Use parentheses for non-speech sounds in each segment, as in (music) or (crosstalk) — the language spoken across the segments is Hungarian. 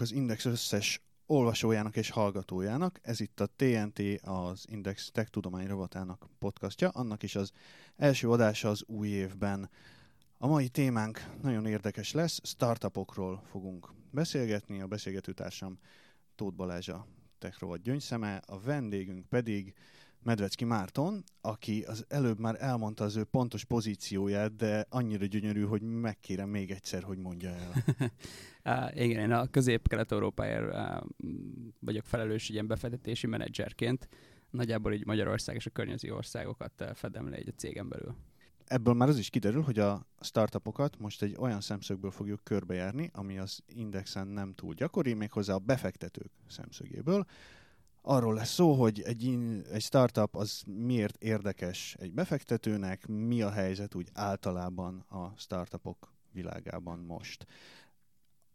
kívánunk az Index összes olvasójának és hallgatójának. Ez itt a TNT, az Index Tech Tudomány Rovatának podcastja, annak is az első adása az új évben. A mai témánk nagyon érdekes lesz, startupokról fogunk beszélgetni, a beszélgetőtársam Tóth Balázs a Tech Rovat gyöngyszeme, a vendégünk pedig Medvecki Márton, aki az előbb már elmondta az ő pontos pozícióját, de annyira gyönyörű, hogy megkérem még egyszer, hogy mondja el. (laughs) uh, igen, én a közép-kelet-európáért uh, vagyok felelős ilyen befektetési menedzserként. Nagyjából így Magyarország és a környező országokat uh, fedem le egy a cégem belül. Ebből már az is kiderül, hogy a startupokat most egy olyan szemszögből fogjuk körbejárni, ami az indexen nem túl gyakori, méghozzá a befektetők szemszögéből arról lesz szó, hogy egy, egy startup az miért érdekes egy befektetőnek, mi a helyzet úgy általában a startupok világában most.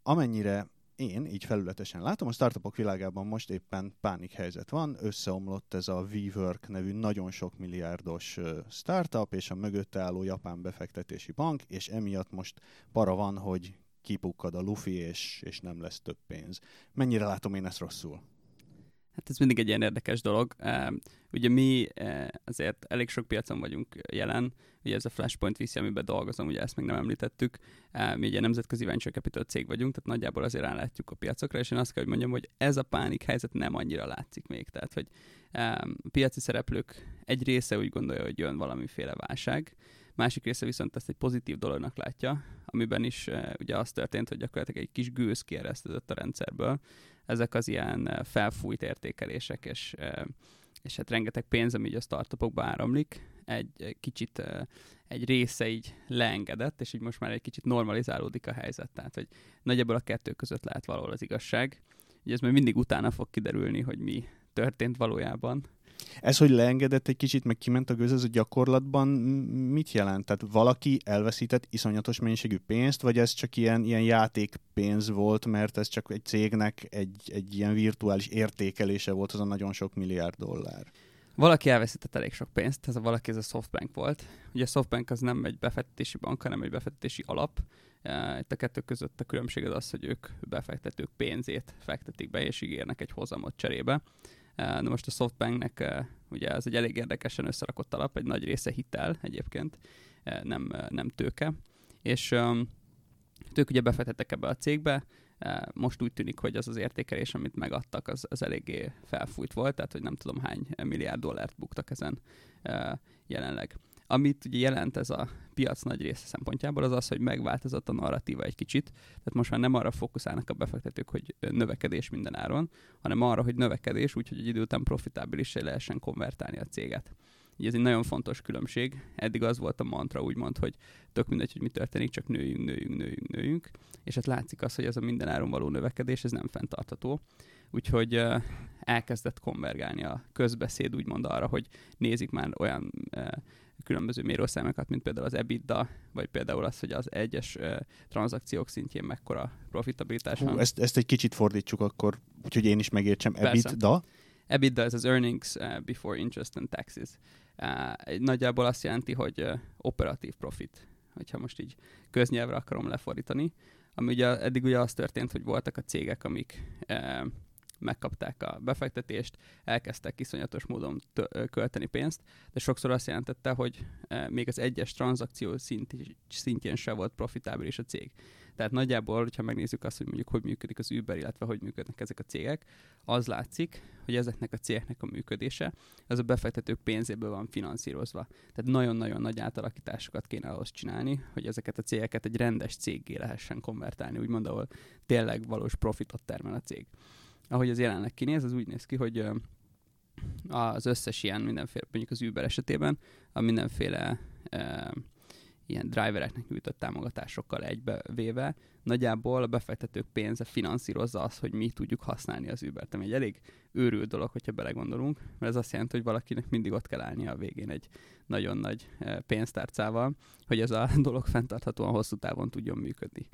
Amennyire én így felületesen látom, a startupok világában most éppen pánik helyzet van, összeomlott ez a WeWork nevű nagyon sok milliárdos startup, és a mögötte álló japán befektetési bank, és emiatt most para van, hogy kipukkad a lufi, és, és nem lesz több pénz. Mennyire látom én ezt rosszul? Hát ez mindig egy ilyen érdekes dolog. Ugye mi azért elég sok piacon vagyunk jelen, ugye ez a Flashpoint VC, amiben dolgozom, ugye ezt még nem említettük. Mi egy nemzetközi venture capital cég vagyunk, tehát nagyjából azért rálátjuk a piacokra, és én azt kell, hogy mondjam, hogy ez a pánik helyzet nem annyira látszik még. Tehát, hogy a piaci szereplők egy része úgy gondolja, hogy jön valamiféle válság, másik része viszont ezt egy pozitív dolognak látja, amiben is ugye az történt, hogy gyakorlatilag egy kis gőz kieresztődött a rendszerből, ezek az ilyen eh, felfújt értékelések, és, eh, és hát rengeteg pénz, ami így a startupokba áramlik, egy kicsit eh, egy része így leengedett, és így most már egy kicsit normalizálódik a helyzet. Tehát, hogy nagyjából a kettő között lehet valahol az igazság. Ugye ez majd mindig utána fog kiderülni, hogy mi történt valójában. Ez, hogy leengedett egy kicsit, meg kiment a gőz, ez a gyakorlatban mit jelent? Tehát valaki elveszített iszonyatos mennyiségű pénzt, vagy ez csak ilyen, ilyen játékpénz volt, mert ez csak egy cégnek egy, egy ilyen virtuális értékelése volt, az a nagyon sok milliárd dollár? Valaki elveszített elég sok pénzt, ez a valaki ez a Softbank volt. Ugye a Softbank az nem egy befektetési bank, hanem egy befektetési alap. Itt a kettő között a különbség az az, hogy ők befektetők pénzét fektetik be, és ígérnek egy hozamot cserébe. Na most a Softbanknek ugye ez egy elég érdekesen összerakott alap, egy nagy része hitel egyébként, nem, nem tőke, és ők ugye befektettek ebbe a cégbe, most úgy tűnik, hogy az az értékelés, amit megadtak, az, az eléggé felfújt volt, tehát hogy nem tudom hány milliárd dollárt buktak ezen jelenleg. Amit ugye jelent ez a piac nagy része szempontjából, az az, hogy megváltozott a narratíva egy kicsit. Tehát most már nem arra fókuszálnak a befektetők, hogy növekedés minden áron, hanem arra, hogy növekedés, úgyhogy egy idő után profitábilis lehessen konvertálni a céget. Így ez egy nagyon fontos különbség. Eddig az volt a mantra, úgymond, hogy tök mindegy, hogy mi történik, csak nőjünk, nőjünk, nőjünk, nőjünk. És hát látszik az, hogy ez a minden áron való növekedés, ez nem fenntartható. Úgyhogy elkezdett konvergálni a közbeszéd úgymond arra, hogy nézik már olyan különböző mérőszámokat, mint például az EBITDA, vagy például az, hogy az egyes uh, tranzakciók szintjén mekkora profitabilitás Hú, van. Ezt, ezt egy kicsit fordítsuk akkor, úgyhogy én is megértsem. Persze. EBITDA? EBITDA, ez az Earnings Before Interest and Taxes. Uh, nagyjából azt jelenti, hogy uh, operatív profit, hogyha most így köznyelvre akarom lefordítani. Ami ugye eddig ugye az történt, hogy voltak a cégek, amik uh, megkapták a befektetést, elkezdtek iszonyatos módon költeni pénzt, de sokszor azt jelentette, hogy e, még az egyes tranzakció szint, szintjén se volt profitábilis a cég. Tehát nagyjából, hogyha megnézzük azt, hogy mondjuk hogy működik az Uber, illetve hogy működnek ezek a cégek, az látszik, hogy ezeknek a cégeknek a működése az a befektetők pénzéből van finanszírozva. Tehát nagyon-nagyon nagy átalakításokat kéne ahhoz csinálni, hogy ezeket a cégeket egy rendes céggé lehessen konvertálni, úgymond, ahol tényleg valós profitot termel a cég ahogy az jelenleg kinéz, az úgy néz ki, hogy az összes ilyen mindenféle, mondjuk az Uber esetében, a mindenféle e, ilyen drivereknek nyújtott támogatásokkal egybevéve, nagyjából a befektetők pénze finanszírozza azt, hogy mi tudjuk használni az Uber-t, ami egy elég őrült dolog, hogyha belegondolunk, mert ez azt jelenti, hogy valakinek mindig ott kell állnia a végén egy nagyon nagy pénztárcával, hogy ez a (laughs) dolog fenntarthatóan hosszú távon tudjon működni.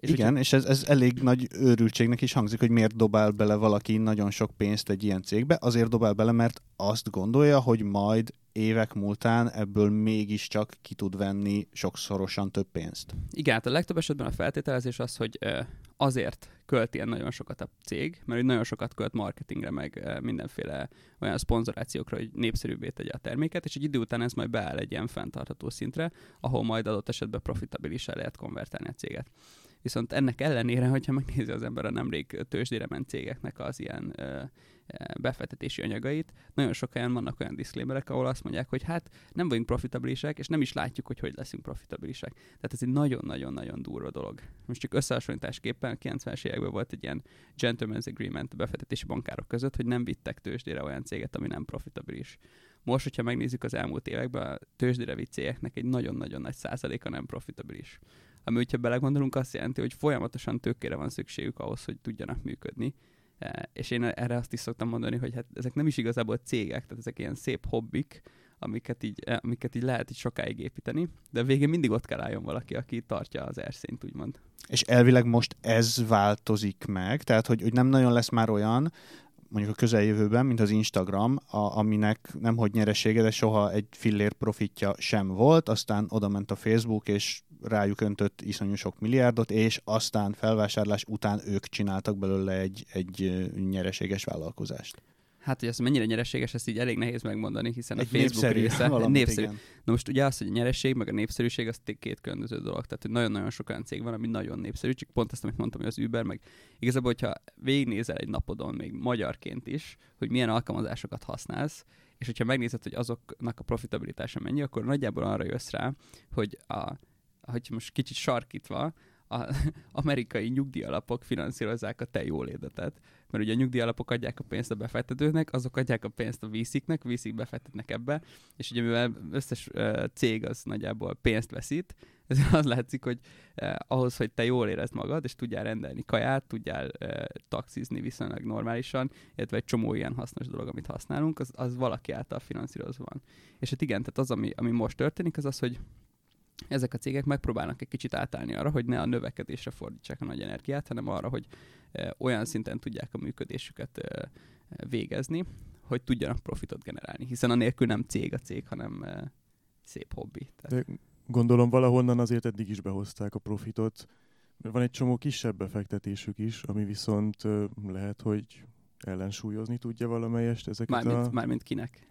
És Igen, ugye... és ez, ez elég nagy őrültségnek is hangzik, hogy miért dobál bele valaki nagyon sok pénzt egy ilyen cégbe. Azért dobál bele, mert azt gondolja, hogy majd évek múltán ebből mégiscsak ki tud venni sokszorosan több pénzt. Igen, hát a legtöbb esetben a feltételezés az, hogy azért költ ilyen nagyon sokat a cég, mert nagyon sokat költ marketingre, meg mindenféle olyan szponzorációkra, hogy népszerűbbé tegye a terméket, és egy idő után ez majd beáll egy ilyen fenntartható szintre, ahol majd adott esetben profitabilisá lehet konvertálni a céget. Viszont ennek ellenére, hogyha megnézi az ember a nemrég tőzsdére ment cégeknek az ilyen ö, befektetési anyagait, nagyon sok helyen vannak olyan diszklémerek, ahol azt mondják, hogy hát nem vagyunk profitabilisek, és nem is látjuk, hogy hogy leszünk profitabilisek. Tehát ez egy nagyon-nagyon-nagyon durva dolog. Most csak összehasonlításképpen a 90-es években volt egy ilyen gentleman's agreement befektetési bankárok között, hogy nem vittek tőzsdére olyan céget, ami nem profitabilis. Most, hogyha megnézzük az elmúlt években, a tőzsdére vitt cégeknek egy nagyon-nagyon nagy százaléka nem profitabilis ami, hogyha belegondolunk, azt jelenti, hogy folyamatosan tőkére van szükségük ahhoz, hogy tudjanak működni. E, és én erre azt is szoktam mondani, hogy hát ezek nem is igazából cégek, tehát ezek ilyen szép hobbik, amiket így, e, amiket így lehet így sokáig építeni, de végén mindig ott kell álljon valaki, aki tartja az erszényt, úgymond. És elvileg most ez változik meg, tehát hogy, hogy nem nagyon lesz már olyan, mondjuk a közeljövőben, mint az Instagram, a, aminek nemhogy nyeresége, de soha egy fillér profitja sem volt, aztán oda ment a Facebook, és rájuk öntött iszonyú sok milliárdot, és aztán felvásárlás után ők csináltak belőle egy, egy nyereséges vállalkozást. Hát, hogy ez mennyire nyereséges, ezt így elég nehéz megmondani, hiszen egy a Facebook népszerű, része (laughs) valamit, népszerű. Igen. Na most ugye az, hogy a nyereség meg a népszerűség, az két különböző dolog. Tehát, hogy nagyon-nagyon sok olyan cég van, ami nagyon népszerű, csak pont azt, amit mondtam, hogy az Uber, meg igazából, hogyha végignézel egy napodon, még magyarként is, hogy milyen alkalmazásokat használsz, és hogyha megnézed, hogy azoknak a profitabilitása mennyi, akkor nagyjából arra jössz rá, hogy a hogy most kicsit sarkítva, a (laughs) amerikai nyugdíjalapok finanszírozzák a te jólétetet. Mert ugye a nyugdíjalapok adják a pénzt a befektetőknek, azok adják a pénzt a víziknek, vízik befektetnek ebbe, és ugye mivel összes cég az nagyjából pénzt veszít, (laughs) ez az látszik, hogy ahhoz, hogy te jól érezd magad, és tudjál rendelni kaját, tudjál taxizni viszonylag normálisan, illetve egy csomó ilyen hasznos dolog, amit használunk, az, az valaki által finanszírozva van. És hát igen, tehát az, ami, ami most történik, az az, hogy ezek a cégek megpróbálnak egy kicsit átállni arra, hogy ne a növekedésre fordítsák a nagy energiát, hanem arra, hogy e, olyan szinten tudják a működésüket e, végezni, hogy tudjanak profitot generálni. Hiszen anélkül nem cég a cég, hanem e, szép hobbi. Tehát... De gondolom valahonnan azért eddig is behozták a profitot. Van egy csomó kisebb befektetésük is, ami viszont lehet, hogy ellensúlyozni tudja valamelyest ezeket mármint, a... Mármint kinek?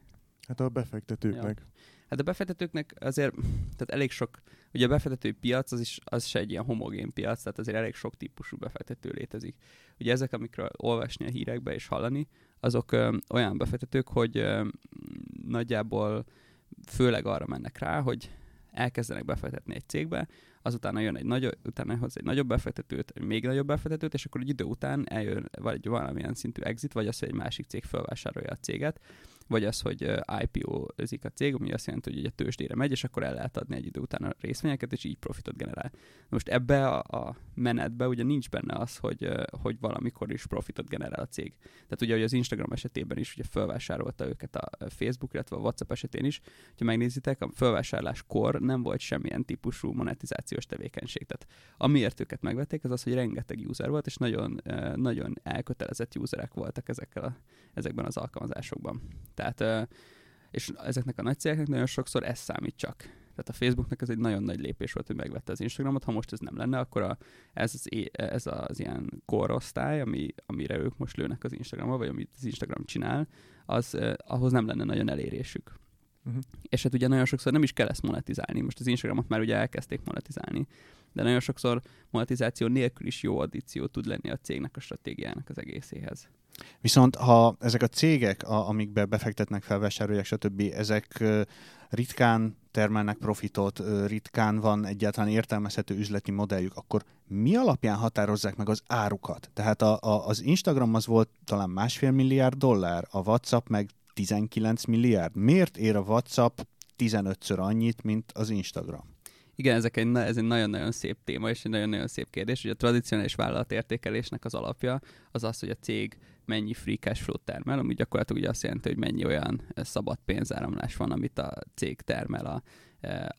Hát a befektetőknek. Ja. Hát a befektetőknek azért, tehát elég sok, ugye a befektetői piac az is az se egy ilyen homogén piac, tehát azért elég sok típusú befektető létezik. Ugye ezek, amikről olvasni a hírekbe és hallani, azok ö, olyan befektetők, hogy ö, nagyjából főleg arra mennek rá, hogy elkezdenek befektetni egy cégbe, azután jön egy nagyobb, utána hoz egy nagyobb befektetőt, egy még nagyobb befektetőt, és akkor egy idő után eljön vagy valamilyen szintű exit, vagy az, hogy egy másik cég felvásárolja a céget, vagy az, hogy IPO-zik a cég, ami azt jelenti, hogy ugye tőzsdére megy, és akkor el lehet adni egy idő után a részvényeket, és így profitot generál. Most ebbe a, a menetbe ugye nincs benne az, hogy, hogy valamikor is profitot generál a cég. Tehát ugye, hogy az Instagram esetében is ugye felvásárolta őket a Facebook, illetve a WhatsApp esetén is. Ha megnézitek, a felvásárláskor nem volt semmilyen típusú monetizációs tevékenység. Tehát amiért őket megvették, az az, hogy rengeteg user volt, és nagyon, nagyon elkötelezett userek voltak ezekkel a, ezekben az alkalmazásokban. Tehát, és ezeknek a nagy cégeknek nagyon sokszor ez számít csak. Tehát a Facebooknak ez egy nagyon nagy lépés volt, hogy megvette az Instagramot. Ha most ez nem lenne, akkor a, ez, az, ez az ilyen korosztály, ami, amire ők most lőnek az Instagramra, vagy amit az Instagram csinál, az eh, ahhoz nem lenne nagyon elérésük. Uh-huh. És hát ugye nagyon sokszor nem is kell ezt monetizálni. Most az Instagramot már ugye elkezdték monetizálni, de nagyon sokszor monetizáció nélkül is jó addíció tud lenni a cégnek a stratégiának az egészéhez. Viszont ha ezek a cégek, a, amikbe befektetnek, felvásárolják, stb., ezek ritkán termelnek profitot, ritkán van egyáltalán értelmezhető üzleti modelljük, akkor mi alapján határozzák meg az árukat? Tehát a, a, az Instagram az volt talán másfél milliárd dollár, a WhatsApp meg 19 milliárd. Miért ér a WhatsApp 15-ször annyit, mint az Instagram? Igen, ezek egy, ez egy nagyon-nagyon szép téma, és egy nagyon-nagyon szép kérdés. Ugye a tradicionális vállalatértékelésnek az alapja az az, hogy a cég mennyi free cash flow termel, ami gyakorlatilag ugye azt jelenti, hogy mennyi olyan szabad pénzáramlás van, amit a cég termel a,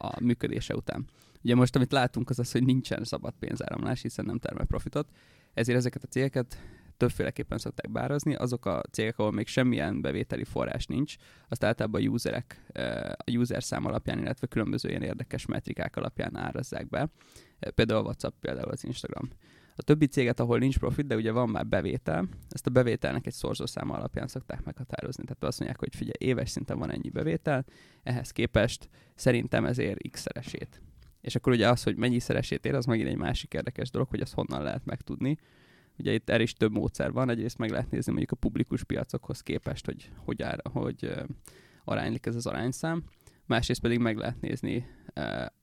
a működése után. Ugye most, amit látunk, az az, hogy nincsen szabad pénzáramlás, hiszen nem termel profitot, ezért ezeket a cégeket többféleképpen szokták bárazni. Azok a cégek, ahol még semmilyen bevételi forrás nincs, azt általában a userek, a user szám alapján, illetve különböző ilyen érdekes metrikák alapján árazzák be. Például a WhatsApp, például az Instagram. A többi céget, ahol nincs profit, de ugye van már bevétel, ezt a bevételnek egy szorzószáma alapján szokták meghatározni. Tehát azt mondják, hogy figyelj, éves szinten van ennyi bevétel, ehhez képest szerintem ezért x-szeresét. És akkor ugye az, hogy mennyi szeresét ér, az megint egy másik érdekes dolog, hogy azt honnan lehet megtudni. Ugye itt erre is több módszer van, egyrészt meg lehet nézni mondjuk a publikus piacokhoz képest, hogy hogy, áll, hogy aránylik ez az arányszám, másrészt pedig meg lehet nézni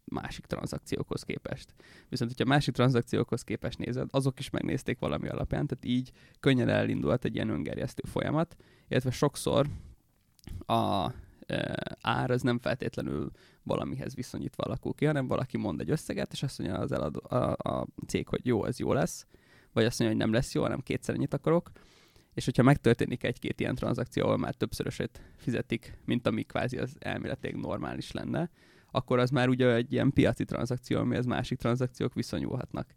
másik tranzakciókhoz képest. Viszont, hogyha másik tranzakciókhoz képest nézed, azok is megnézték valami alapján, tehát így könnyen elindult egy ilyen öngerjesztő folyamat, illetve sokszor a ár az nem feltétlenül valamihez viszonyítva alakul ki, hanem valaki mond egy összeget, és azt mondja az eladó, a, a cég, hogy jó, ez jó lesz, vagy azt mondja, hogy nem lesz jó, hanem kétszer ennyit akarok, és hogyha megtörténik egy-két ilyen tranzakció, ahol már többszöröset fizetik, mint ami kvázi az elméletileg normális lenne, akkor az már ugye egy ilyen piaci tranzakció, amihez másik tranzakciók viszonyulhatnak.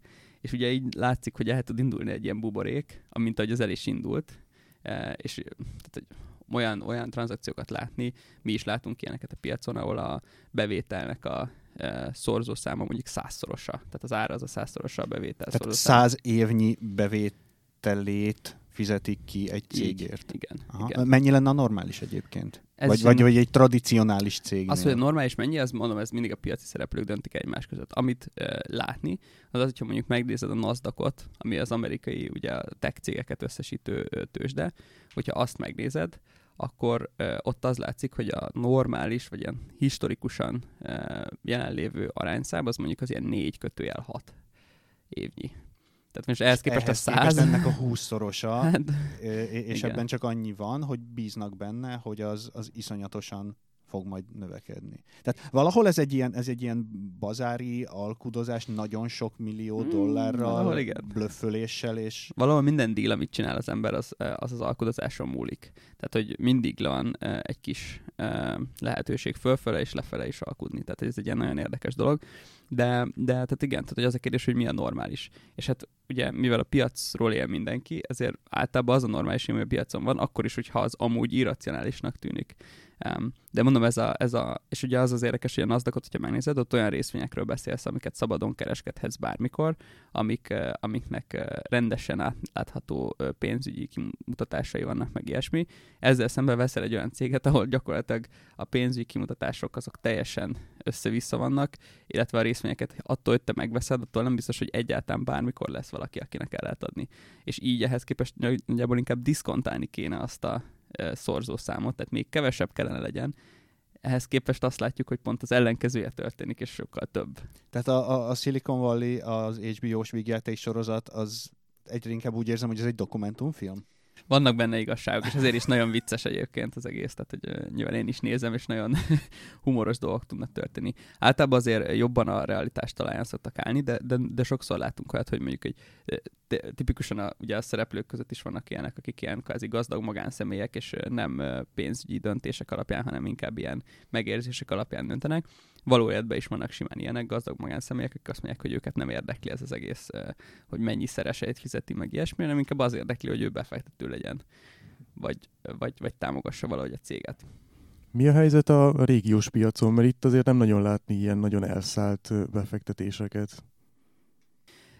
És ugye így látszik, hogy el tud indulni egy ilyen buborék, amint ahogy az el is indult, e, és tehát, hogy olyan, olyan tranzakciókat látni, mi is látunk ilyeneket a piacon, ahol a bevételnek a e, száma mondjuk százszorosa, tehát az ára az a százszorosa a bevétel. Tehát száz évnyi bevételét fizetik ki egy cégért. Így, igen, Aha. igen. Mennyi lenne a normális egyébként? Ez vagy, vagy, vagy egy tradicionális cég. Az, hogy a normális mennyi, az mondom, ez mindig a piaci szereplők döntik egymás között. Amit uh, látni, az az, hogyha mondjuk megnézed a NASDAQ-ot, ami az amerikai ugye, tech cégeket összesítő tőzsde, hogyha azt megnézed, akkor uh, ott az látszik, hogy a normális, vagy ilyen historikusan uh, jelenlévő arányszám, az mondjuk az ilyen 4 kötőjel 6 évnyi. Tehát most ehhez képest ehhez a száz... ennek a húszszorosa, (laughs) hát, és igen. ebben csak annyi van, hogy bíznak benne, hogy az, az iszonyatosan fog majd növekedni. Tehát valahol ez egy ilyen, ez egy ilyen bazári alkudozás nagyon sok millió hmm, dollárral, igen. blöfföléssel, és... Valahol minden díl, amit csinál az ember, az az, az alkudozáson múlik. Tehát, hogy mindig van egy kis lehetőség fölfele és lefele is alkudni. Tehát ez egy ilyen nagyon érdekes dolog. De, de tehát igen, tehát hogy az a kérdés, hogy mi a normális. És hát ugye, mivel a piacról él mindenki, ezért általában az a normális, ami a piacon van, akkor is, hogyha az amúgy irracionálisnak tűnik. De mondom, ez a, ez a, és ugye az az érdekes, hogy a nasdaq hogyha megnézed, ott olyan részvényekről beszélsz, amiket szabadon kereskedhetsz bármikor, amik, amiknek rendesen átlátható pénzügyi kimutatásai vannak, meg ilyesmi. Ezzel szemben veszel egy olyan céget, ahol gyakorlatilag a pénzügyi kimutatások azok teljesen össze-vissza vannak, illetve a részvényeket attól, hogy te megveszed, attól nem biztos, hogy egyáltalán bármikor lesz valaki, akinek el lehet adni. És így ehhez képest nagyjából inkább diszkontálni kéne azt a szorzószámot, tehát még kevesebb kellene legyen. Ehhez képest azt látjuk, hogy pont az ellenkezője történik, és sokkal több. Tehát a, a, a Silicon Valley, az HBO-s vígjáték sorozat, az egyre inkább úgy érzem, hogy ez egy dokumentumfilm. Vannak benne igazságok, és ezért is nagyon vicces egyébként az egész, tehát hogy nyilván én is nézem, és nagyon (laughs) humoros dolgok tudnak történni. Általában azért jobban a realitást talán szoktak állni, de, de, de sokszor látunk olyat, hogy mondjuk egy tipikusan a, ugye a szereplők között is vannak ilyenek, akik ilyen kvázi gazdag magánszemélyek, és nem pénzügyi döntések alapján, hanem inkább ilyen megérzések alapján döntenek. Valójában is vannak simán ilyenek gazdag magánszemélyek, akik azt mondják, hogy őket nem érdekli ez az egész, hogy mennyi szereseit fizeti meg ilyesmi, hanem inkább az érdekli, hogy ő befektető legyen, vagy, vagy, vagy támogassa valahogy a céget. Mi a helyzet a régiós piacon? Mert itt azért nem nagyon látni ilyen nagyon elszállt befektetéseket.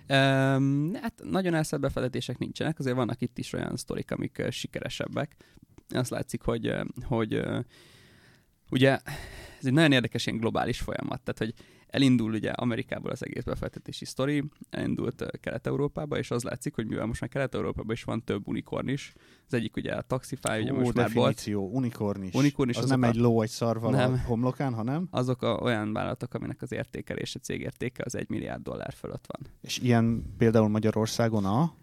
Um, hát nagyon elszállt befektetések nincsenek, azért vannak itt is olyan sztorik, amik uh, sikeresebbek. Azt látszik, hogy, uh, hogy uh, ugye ez egy nagyon érdekes ilyen globális folyamat, tehát hogy elindul ugye Amerikából az egész befektetési sztori, elindult Kelet-Európába, és az látszik, hogy mivel most már Kelet-Európában is van több unikorn is, az egyik ugye a Taxify, ugye most már volt. unikorn is. Unikorn is az nem a... egy ló, egy szarval nem. a homlokán, hanem? Azok a, olyan vállalatok, aminek az értékelése, cégértéke az egy milliárd dollár fölött van. És ilyen például Magyarországon a?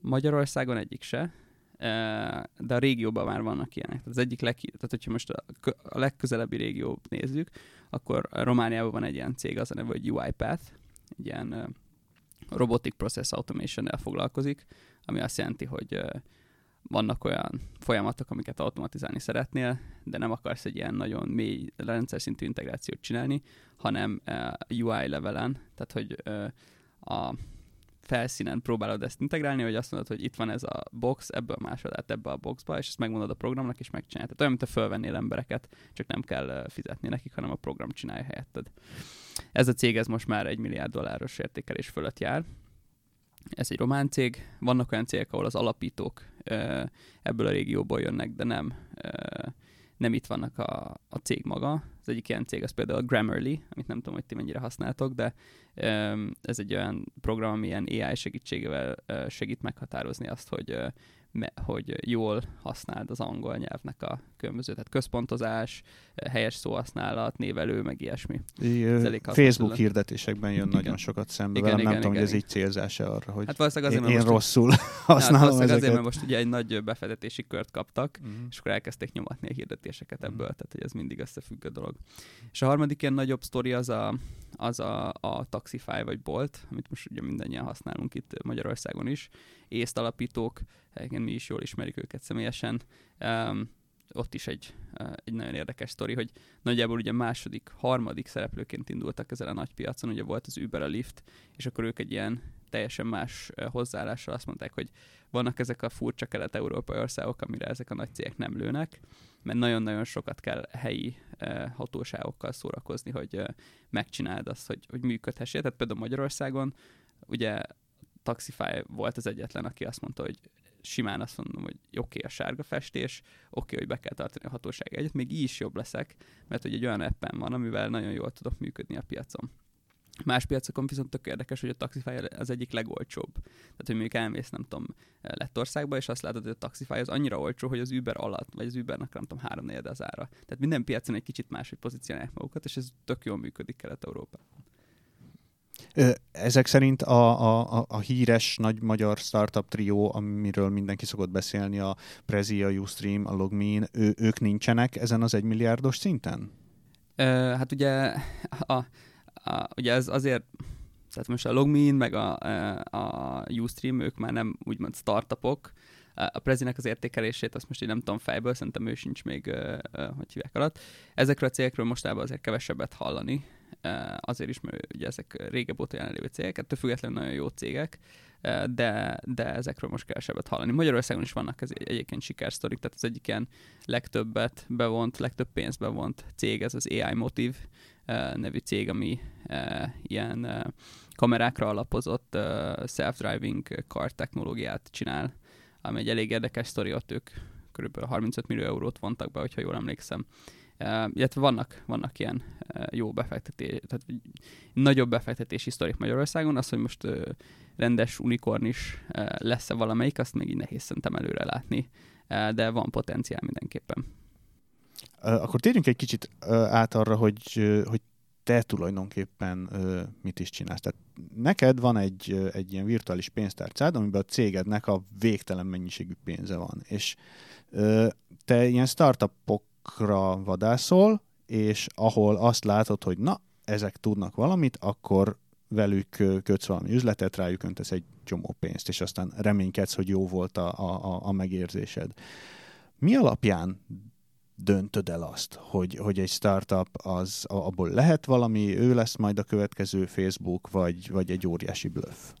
Magyarországon egyik se de a régióban már vannak ilyenek. Tehát az egyik leg, tehát hogyha most a, a legközelebbi régiót nézzük, akkor Romániában van egy ilyen cég, az a neve, hogy UiPath, egy ilyen Robotic Process Automation-nel foglalkozik, ami azt jelenti, hogy vannak olyan folyamatok, amiket automatizálni szeretnél, de nem akarsz egy ilyen nagyon mély rendszer szintű integrációt csinálni, hanem UI levelen, tehát hogy a felszínen próbálod ezt integrálni, hogy azt mondod, hogy itt van ez a box, ebből másod át ebbe a boxba, és ezt megmondod a programnak, és megcsinálod. Tehát olyan, mint a fölvennél embereket, csak nem kell fizetni nekik, hanem a program csinálja helyetted. Ez a cég ez most már egy milliárd dolláros értékelés fölött jár. Ez egy román cég. Vannak olyan cégek, ahol az alapítók ebből a régióból jönnek, de nem nem itt vannak a, a cég maga. Az egyik ilyen cég az például a Grammarly, amit nem tudom, hogy ti mennyire használtok, de ez egy olyan program, ami ilyen AI segítségével segít meghatározni azt, hogy hogy jól használd az angol nyelvnek a különböző, tehát központozás, helyes szóhasználat, névelő, meg ilyesmi. I, Facebook hirdetésekben jön igen. nagyon sokat szembe igen, velem, igen, nem igen, tudom, igen, hogy ez így célzása arra, hogy hát azért, én, én most rosszul (laughs) használom hát ezeket. azért, mert most ugye egy nagy befektetési kört kaptak, uh-huh. és akkor elkezdték nyomatni a hirdetéseket ebből, tehát hogy ez mindig összefüggő dolog. És a harmadik ilyen nagyobb sztori az a, az a, a Taxify vagy Bolt, amit most ugye mindannyian használunk itt Magyarországon is, észt alapítók, mi is jól ismerjük őket személyesen. Um, ott is egy, uh, egy nagyon érdekes sztori, hogy nagyjából ugye második, harmadik szereplőként indultak ezen a nagy piacon, ugye volt az Uber, a Lyft, és akkor ők egy ilyen teljesen más uh, hozzáállással azt mondták, hogy vannak ezek a furcsa kelet-európai országok, amire ezek a nagy cégek nem lőnek, mert nagyon-nagyon sokat kell helyi hatóságokkal szórakozni, hogy megcsináld azt, hogy, hogy működhessél. Tehát például Magyarországon ugye Taxify volt az egyetlen, aki azt mondta, hogy simán azt mondom, hogy oké okay, a sárga festés, oké, okay, hogy be kell tartani a hatóság egyet, még így is jobb leszek, mert hogy egy olyan appen van, amivel nagyon jól tudok működni a piacon. Más piacokon viszont tök érdekes, hogy a Taxify az egyik legolcsóbb. Tehát, hogy mondjuk elmész, nem tudom, Lettországba, és azt látod, hogy a Taxify az annyira olcsó, hogy az Uber alatt, vagy az Ubernek nem tudom, három az ára. Tehát minden piacon egy kicsit máshogy pozícionálják magukat, és ez tök jól működik Kelet-Európában. Ezek szerint a, a, a híres nagy magyar startup trió, amiről mindenki szokott beszélni, a Prezi, a Ustream, a Logmein, ő, ők nincsenek ezen az egymilliárdos szinten? Ö, hát ugye, a, a, ugye ez azért, tehát most a Logmein meg a, a Ustream, ők már nem úgymond startupok, a Prezinek az értékelését, azt most én nem tudom fejből, szerintem ő sincs még, hogy hívják alatt. Ezekről a cégekről mostában azért kevesebbet hallani, azért is, mert ugye ezek régebb óta jelenlévő cégek, ettől függetlenül nagyon jó cégek, de, de ezekről most kevesebbet hallani. Magyarországon is vannak ez egyébként sikersztorik, tehát az egyik ilyen legtöbbet bevont, legtöbb pénzt bevont cég, ez az AI Motive nevű cég, ami ilyen kamerákra alapozott self-driving car technológiát csinál, ami egy elég érdekes sztori, ott ők kb. 35 millió eurót vontak be, hogyha jól emlékszem Uh, illetve vannak, vannak ilyen jó befektetés, tehát nagyobb befektetési sztorik Magyarországon, az, hogy most rendes unikorn is lesz-e valamelyik, azt még így nehéz szerintem előre látni, de van potenciál mindenképpen. Akkor térjünk egy kicsit át arra, hogy, hogy te tulajdonképpen uh, mit is csinálsz. Tehát neked van egy, egy ilyen virtuális pénztárcád, amiben a cégednek a végtelen mennyiségű pénze van, és te ilyen startupok dolgokra vadászol, és ahol azt látod, hogy na, ezek tudnak valamit, akkor velük kötsz valami üzletet, rájuk öntesz egy csomó pénzt, és aztán reménykedsz, hogy jó volt a, a, a megérzésed. Mi alapján döntöd el azt, hogy, hogy egy startup az abból lehet valami, ő lesz majd a következő Facebook, vagy, vagy egy óriási bluff?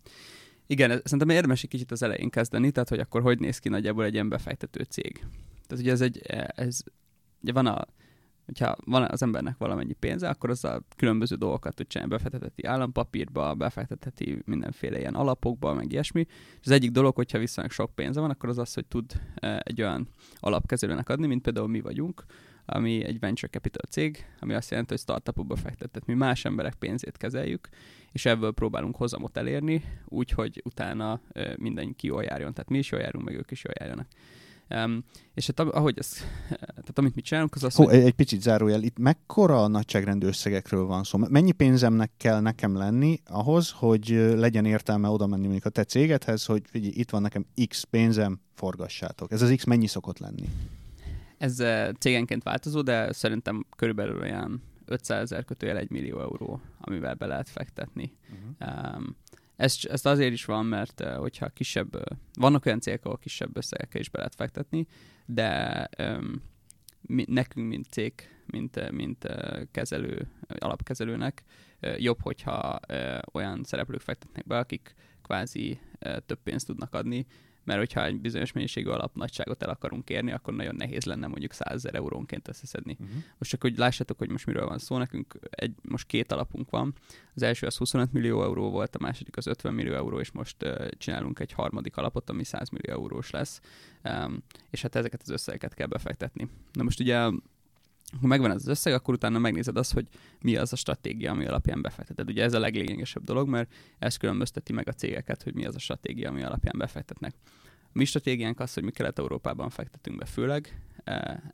Igen, szerintem érdemes egy kicsit az elején kezdeni, tehát hogy akkor hogy néz ki nagyjából egy ilyen befektető cég. Tehát ugye ez egy, ez ugye van a, hogyha van az embernek valamennyi pénze, akkor az a különböző dolgokat tud csinálni, befektetheti állampapírba, befektetheti mindenféle ilyen alapokba, meg ilyesmi. És az egyik dolog, hogyha viszonylag sok pénze van, akkor az az, hogy tud e, egy olyan alapkezelőnek adni, mint például mi vagyunk, ami egy venture capital cég, ami azt jelenti, hogy startupokba fektetett. Mi más emberek pénzét kezeljük, és ebből próbálunk hozamot elérni, úgyhogy utána e, mindenki jól járjon. Tehát mi is jól járunk, meg ők is jól járjanak. Um, és hát ahogy ez, tehát amit mi csinálunk, az az, Hó, hogy... Egy picit zárójel, itt mekkora nagyságrendű összegekről van szó? Mennyi pénzemnek kell nekem lenni ahhoz, hogy legyen értelme oda menni mondjuk a te cégedhez, hogy figyelj, itt van nekem X pénzem, forgassátok. Ez az X mennyi szokott lenni? Ez cégenként változó, de szerintem körülbelül olyan 500 ezer kötőjel 1 millió euró, amivel be lehet fektetni. Uh-huh. Um, ez, ez azért is van, mert hogyha kisebb, vannak olyan cégek, ahol kisebb összegekkel is be lehet fektetni, de um, mi, nekünk, mint cég, mint, mint kezelő, alapkezelőnek jobb, hogyha olyan szereplők fektetnek be, akik kvázi több pénzt tudnak adni, mert hogyha egy bizonyos mennyiségű alapnagyságot el akarunk érni, akkor nagyon nehéz lenne mondjuk 100 ezer eurónként összeszedni. Uh-huh. Most csak, hogy lássátok, hogy most miről van szó, nekünk egy, most két alapunk van. Az első az 25 millió euró volt, a második az 50 millió euró, és most uh, csinálunk egy harmadik alapot, ami 100 millió eurós lesz, um, és hát ezeket az összegeket kell befektetni. Na most ugye ha megvan ez az összeg, akkor utána megnézed azt, hogy mi az a stratégia, ami alapján befekteted. Ugye ez a leglényegesebb dolog, mert ez különbözteti meg a cégeket, hogy mi az a stratégia, ami alapján befektetnek. A mi stratégiánk az, hogy mi Kelet-Európában fektetünk be főleg,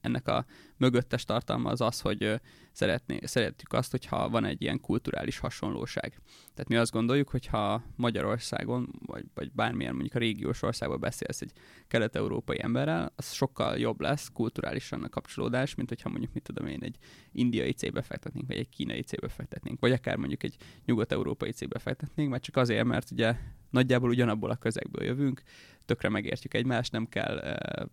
ennek a mögöttes tartalma az az, hogy szeretné, szeretjük azt, hogyha van egy ilyen kulturális hasonlóság. Tehát mi azt gondoljuk, hogyha Magyarországon, vagy, vagy bármilyen mondjuk a régiós országban beszélsz egy kelet-európai emberrel, az sokkal jobb lesz kulturálisan a kapcsolódás, mint hogyha mondjuk, mit tudom én, egy indiai cégbe fektetnénk, vagy egy kínai cégbe fektetnénk, vagy akár mondjuk egy nyugat-európai cégbe fektetnénk, mert csak azért, mert ugye nagyjából ugyanabból a közegből jövünk, tökre megértjük egymást, nem kell uh,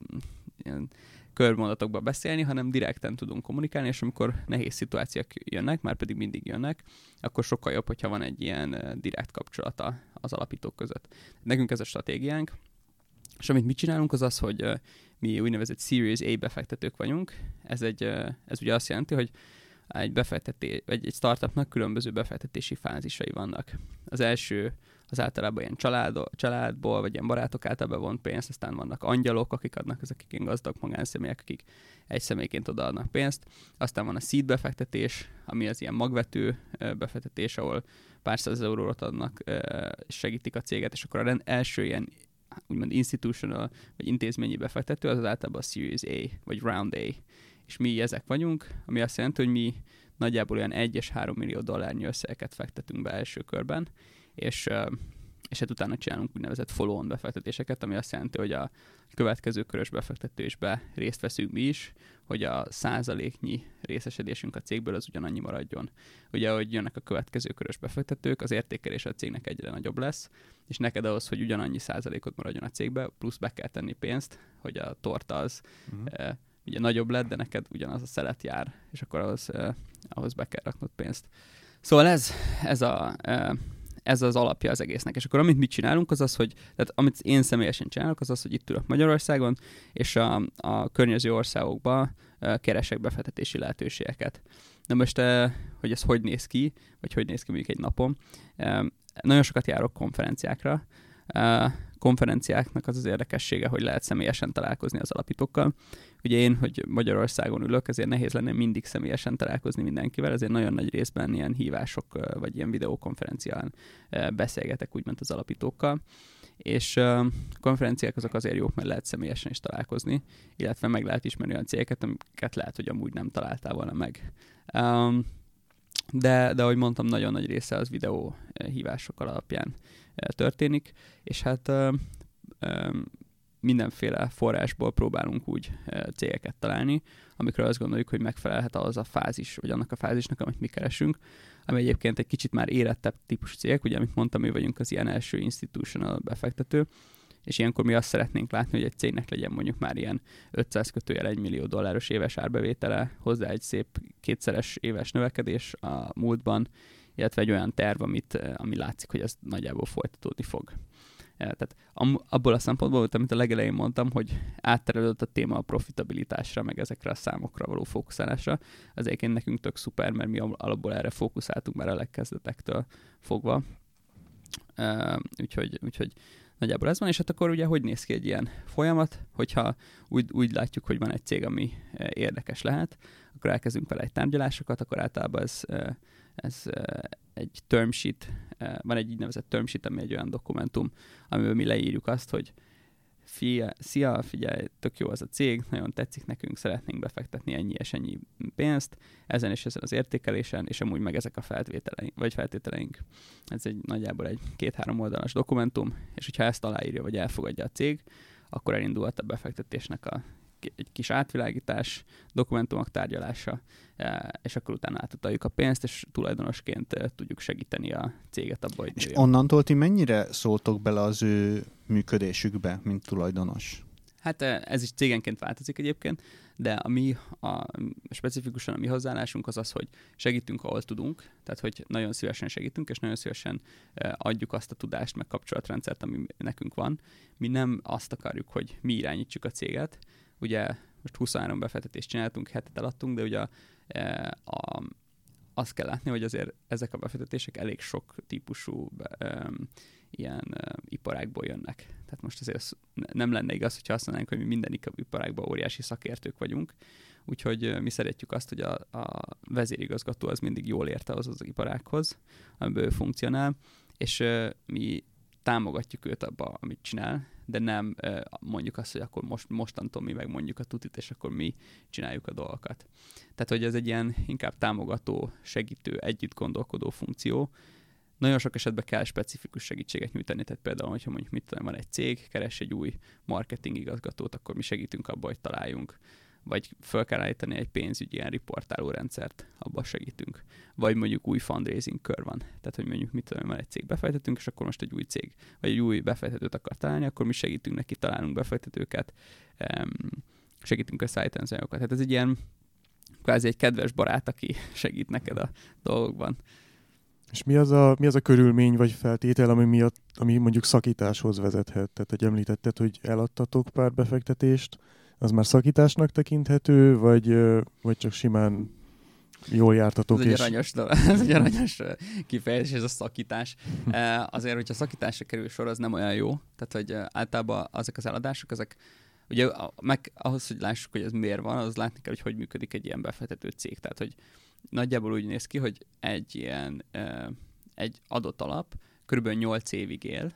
ilyen körmondatokba beszélni, hanem direkten tudunk kommunikálni, és amikor nehéz szituációk jönnek, már pedig mindig jönnek, akkor sokkal jobb, hogyha van egy ilyen direkt kapcsolata az alapítók között. Nekünk ez a stratégiánk, és amit mi csinálunk, az az, hogy mi úgynevezett Series A befektetők vagyunk. Ez, egy, ez ugye azt jelenti, hogy egy befektetés, vagy egy startupnak különböző befektetési fázisai vannak. Az első az általában ilyen család, családból, vagy ilyen barátok által bevont pénzt, aztán vannak angyalok, akik adnak, ezek ilyen gazdag magánszemélyek, akik egy személyként odaadnak pénzt. Aztán van a seed befektetés, ami az ilyen magvető befektetés, ahol pár száz eurót adnak, segítik a céget, és akkor a első ilyen úgymond institutional, vagy intézményi befektető, az, az általában a Series A, vagy Round A. És mi ezek vagyunk, ami azt jelenti, hogy mi nagyjából olyan 1 és 3 millió dollárnyi összegeket fektetünk be első körben, és, és hát utána csinálunk úgynevezett follow-on befektetéseket, ami azt jelenti, hogy a következő körös befektetésbe részt veszünk mi is, hogy a százaléknyi részesedésünk a cégből az ugyanannyi maradjon. Ugye, hogy jönnek a következő körös befektetők, az értékelés a cégnek egyre nagyobb lesz, és neked ahhoz, hogy ugyanannyi százalékot maradjon a cégbe, plusz be kell tenni pénzt, hogy a torta az uh-huh. eh, ugye nagyobb lett, de neked ugyanaz a szelet jár, és akkor ahhoz, eh, ahhoz be kell raknod pénzt. Szóval ez, ez a eh, ez az alapja az egésznek. És akkor amit mit csinálunk, az az, hogy, tehát amit én személyesen csinálok, az az, hogy itt ülök Magyarországon, és a, a környező országokba keresek befektetési lehetőségeket. Na most, hogy ez hogy néz ki, vagy hogy néz ki mondjuk egy napon, nagyon sokat járok konferenciákra, konferenciáknak az az érdekessége, hogy lehet személyesen találkozni az alapítókkal. Ugye én, hogy Magyarországon ülök, ezért nehéz lenne mindig személyesen találkozni mindenkivel, ezért nagyon nagy részben ilyen hívások vagy ilyen videokonferencián beszélgetek úgymond az alapítókkal és konferenciák azok azért jók, mert lehet személyesen is találkozni, illetve meg lehet ismerni olyan cégeket, amiket lehet, hogy amúgy nem találtál volna meg. Um, de, de ahogy mondtam, nagyon nagy része az videó hívások alapján történik, és hát mindenféle forrásból próbálunk úgy cégeket találni, amikről azt gondoljuk, hogy megfelelhet az a fázis, vagy annak a fázisnak, amit mi keresünk, ami egyébként egy kicsit már érettebb típus cég, ugye, amit mondtam, mi vagyunk az ilyen első institutional befektető, és ilyenkor mi azt szeretnénk látni, hogy egy cégnek legyen mondjuk már ilyen 500 kötőjel 1 millió dolláros éves árbevétele, hozzá egy szép kétszeres éves növekedés a múltban, illetve egy olyan terv, amit, eh, ami látszik, hogy ez nagyjából folytatódni fog. Eh, tehát abból a szempontból, amit a legelején mondtam, hogy átterelődött a téma a profitabilitásra, meg ezekre a számokra való fókuszálásra, az egyébként nekünk tök szuper, mert mi alapból erre fókuszáltunk már a legkezdetektől fogva. Uh, úgyhogy, úgyhogy nagyjából ez van, és hát akkor ugye hogy néz ki egy ilyen folyamat, hogyha úgy, úgy látjuk, hogy van egy cég, ami érdekes lehet, akkor elkezdünk vele egy tárgyalásokat, akkor általában ez ez egy term sheet, van egy nevezett term sheet, ami egy olyan dokumentum, amiben mi leírjuk azt, hogy fia, szia, figyelj, tök jó az a cég, nagyon tetszik nekünk, szeretnénk befektetni ennyi és ennyi pénzt, ezen és ezen az értékelésen, és amúgy meg ezek a feltételeink, vagy feltételeink. Ez egy nagyjából egy két-három oldalas dokumentum, és hogyha ezt aláírja, vagy elfogadja a cég, akkor elindulhat a befektetésnek a egy kis átvilágítás, dokumentumok tárgyalása, és akkor utána átutaljuk a pénzt, és tulajdonosként tudjuk segíteni a céget abba, hogy És onnantól ti mennyire szóltok bele az ő működésükbe, mint tulajdonos? Hát ez is cégenként változik egyébként, de a mi, a, specifikusan a mi hozzáállásunk az az, hogy segítünk, ahol tudunk, tehát hogy nagyon szívesen segítünk, és nagyon szívesen adjuk azt a tudást, meg kapcsolatrendszert, ami nekünk van. Mi nem azt akarjuk, hogy mi irányítsuk a céget. Ugye most 23 befektetést csináltunk, hetet eladtunk, de ugye a, a, azt kell látni, hogy azért ezek a befektetések elég sok típusú um, ilyen uh, iparákból jönnek. Tehát most azért nem lenne igaz, hogyha azt mondanánk, hogy mi minden iparákban óriási szakértők vagyunk. Úgyhogy mi szeretjük azt, hogy a, a vezérigazgató az mindig jól érte az az iparákhoz, amiből ő funkcionál, és uh, mi támogatjuk őt abba, amit csinál, de nem mondjuk azt, hogy akkor most, mostantól mi megmondjuk a tutit, és akkor mi csináljuk a dolgokat. Tehát, hogy ez egy ilyen inkább támogató, segítő, együtt gondolkodó funkció. Nagyon sok esetben kell specifikus segítséget nyújtani, tehát például, hogyha mondjuk mit tudom, van egy cég, keres egy új marketing igazgatót, akkor mi segítünk abba, hogy találjunk vagy fel kell állítani egy pénzügyi ilyen riportáló rendszert, abban segítünk. Vagy mondjuk új fundraising kör van. Tehát, hogy mondjuk mit tudom, van egy cég befektetünk, és akkor most egy új cég, vagy egy új befektetőt akar találni, akkor mi segítünk neki, találunk befektetőket, segítünk összeállítani az anyagokat. Tehát ez egy ilyen kvázi egy kedves barát, aki segít neked a dolgokban. És mi az a, mi az a körülmény vagy feltétel, ami, miatt, ami mondjuk szakításhoz vezethet? Tehát, hogy említetted, hogy eladtatok pár befektetést, az már szakításnak tekinthető, vagy, vagy csak simán jól jártatok? Ez egy aranyos, (laughs) ez egy aranyos kifejezés, ez a szakítás. Azért, hogyha szakításra kerül sor, az nem olyan jó. Tehát, hogy általában ezek az eladások, ezek ugye meg ahhoz, hogy lássuk, hogy ez miért van, az látni kell, hogy hogy működik egy ilyen befektető cég. Tehát, hogy nagyjából úgy néz ki, hogy egy ilyen egy adott alap körülbelül 8 évig él,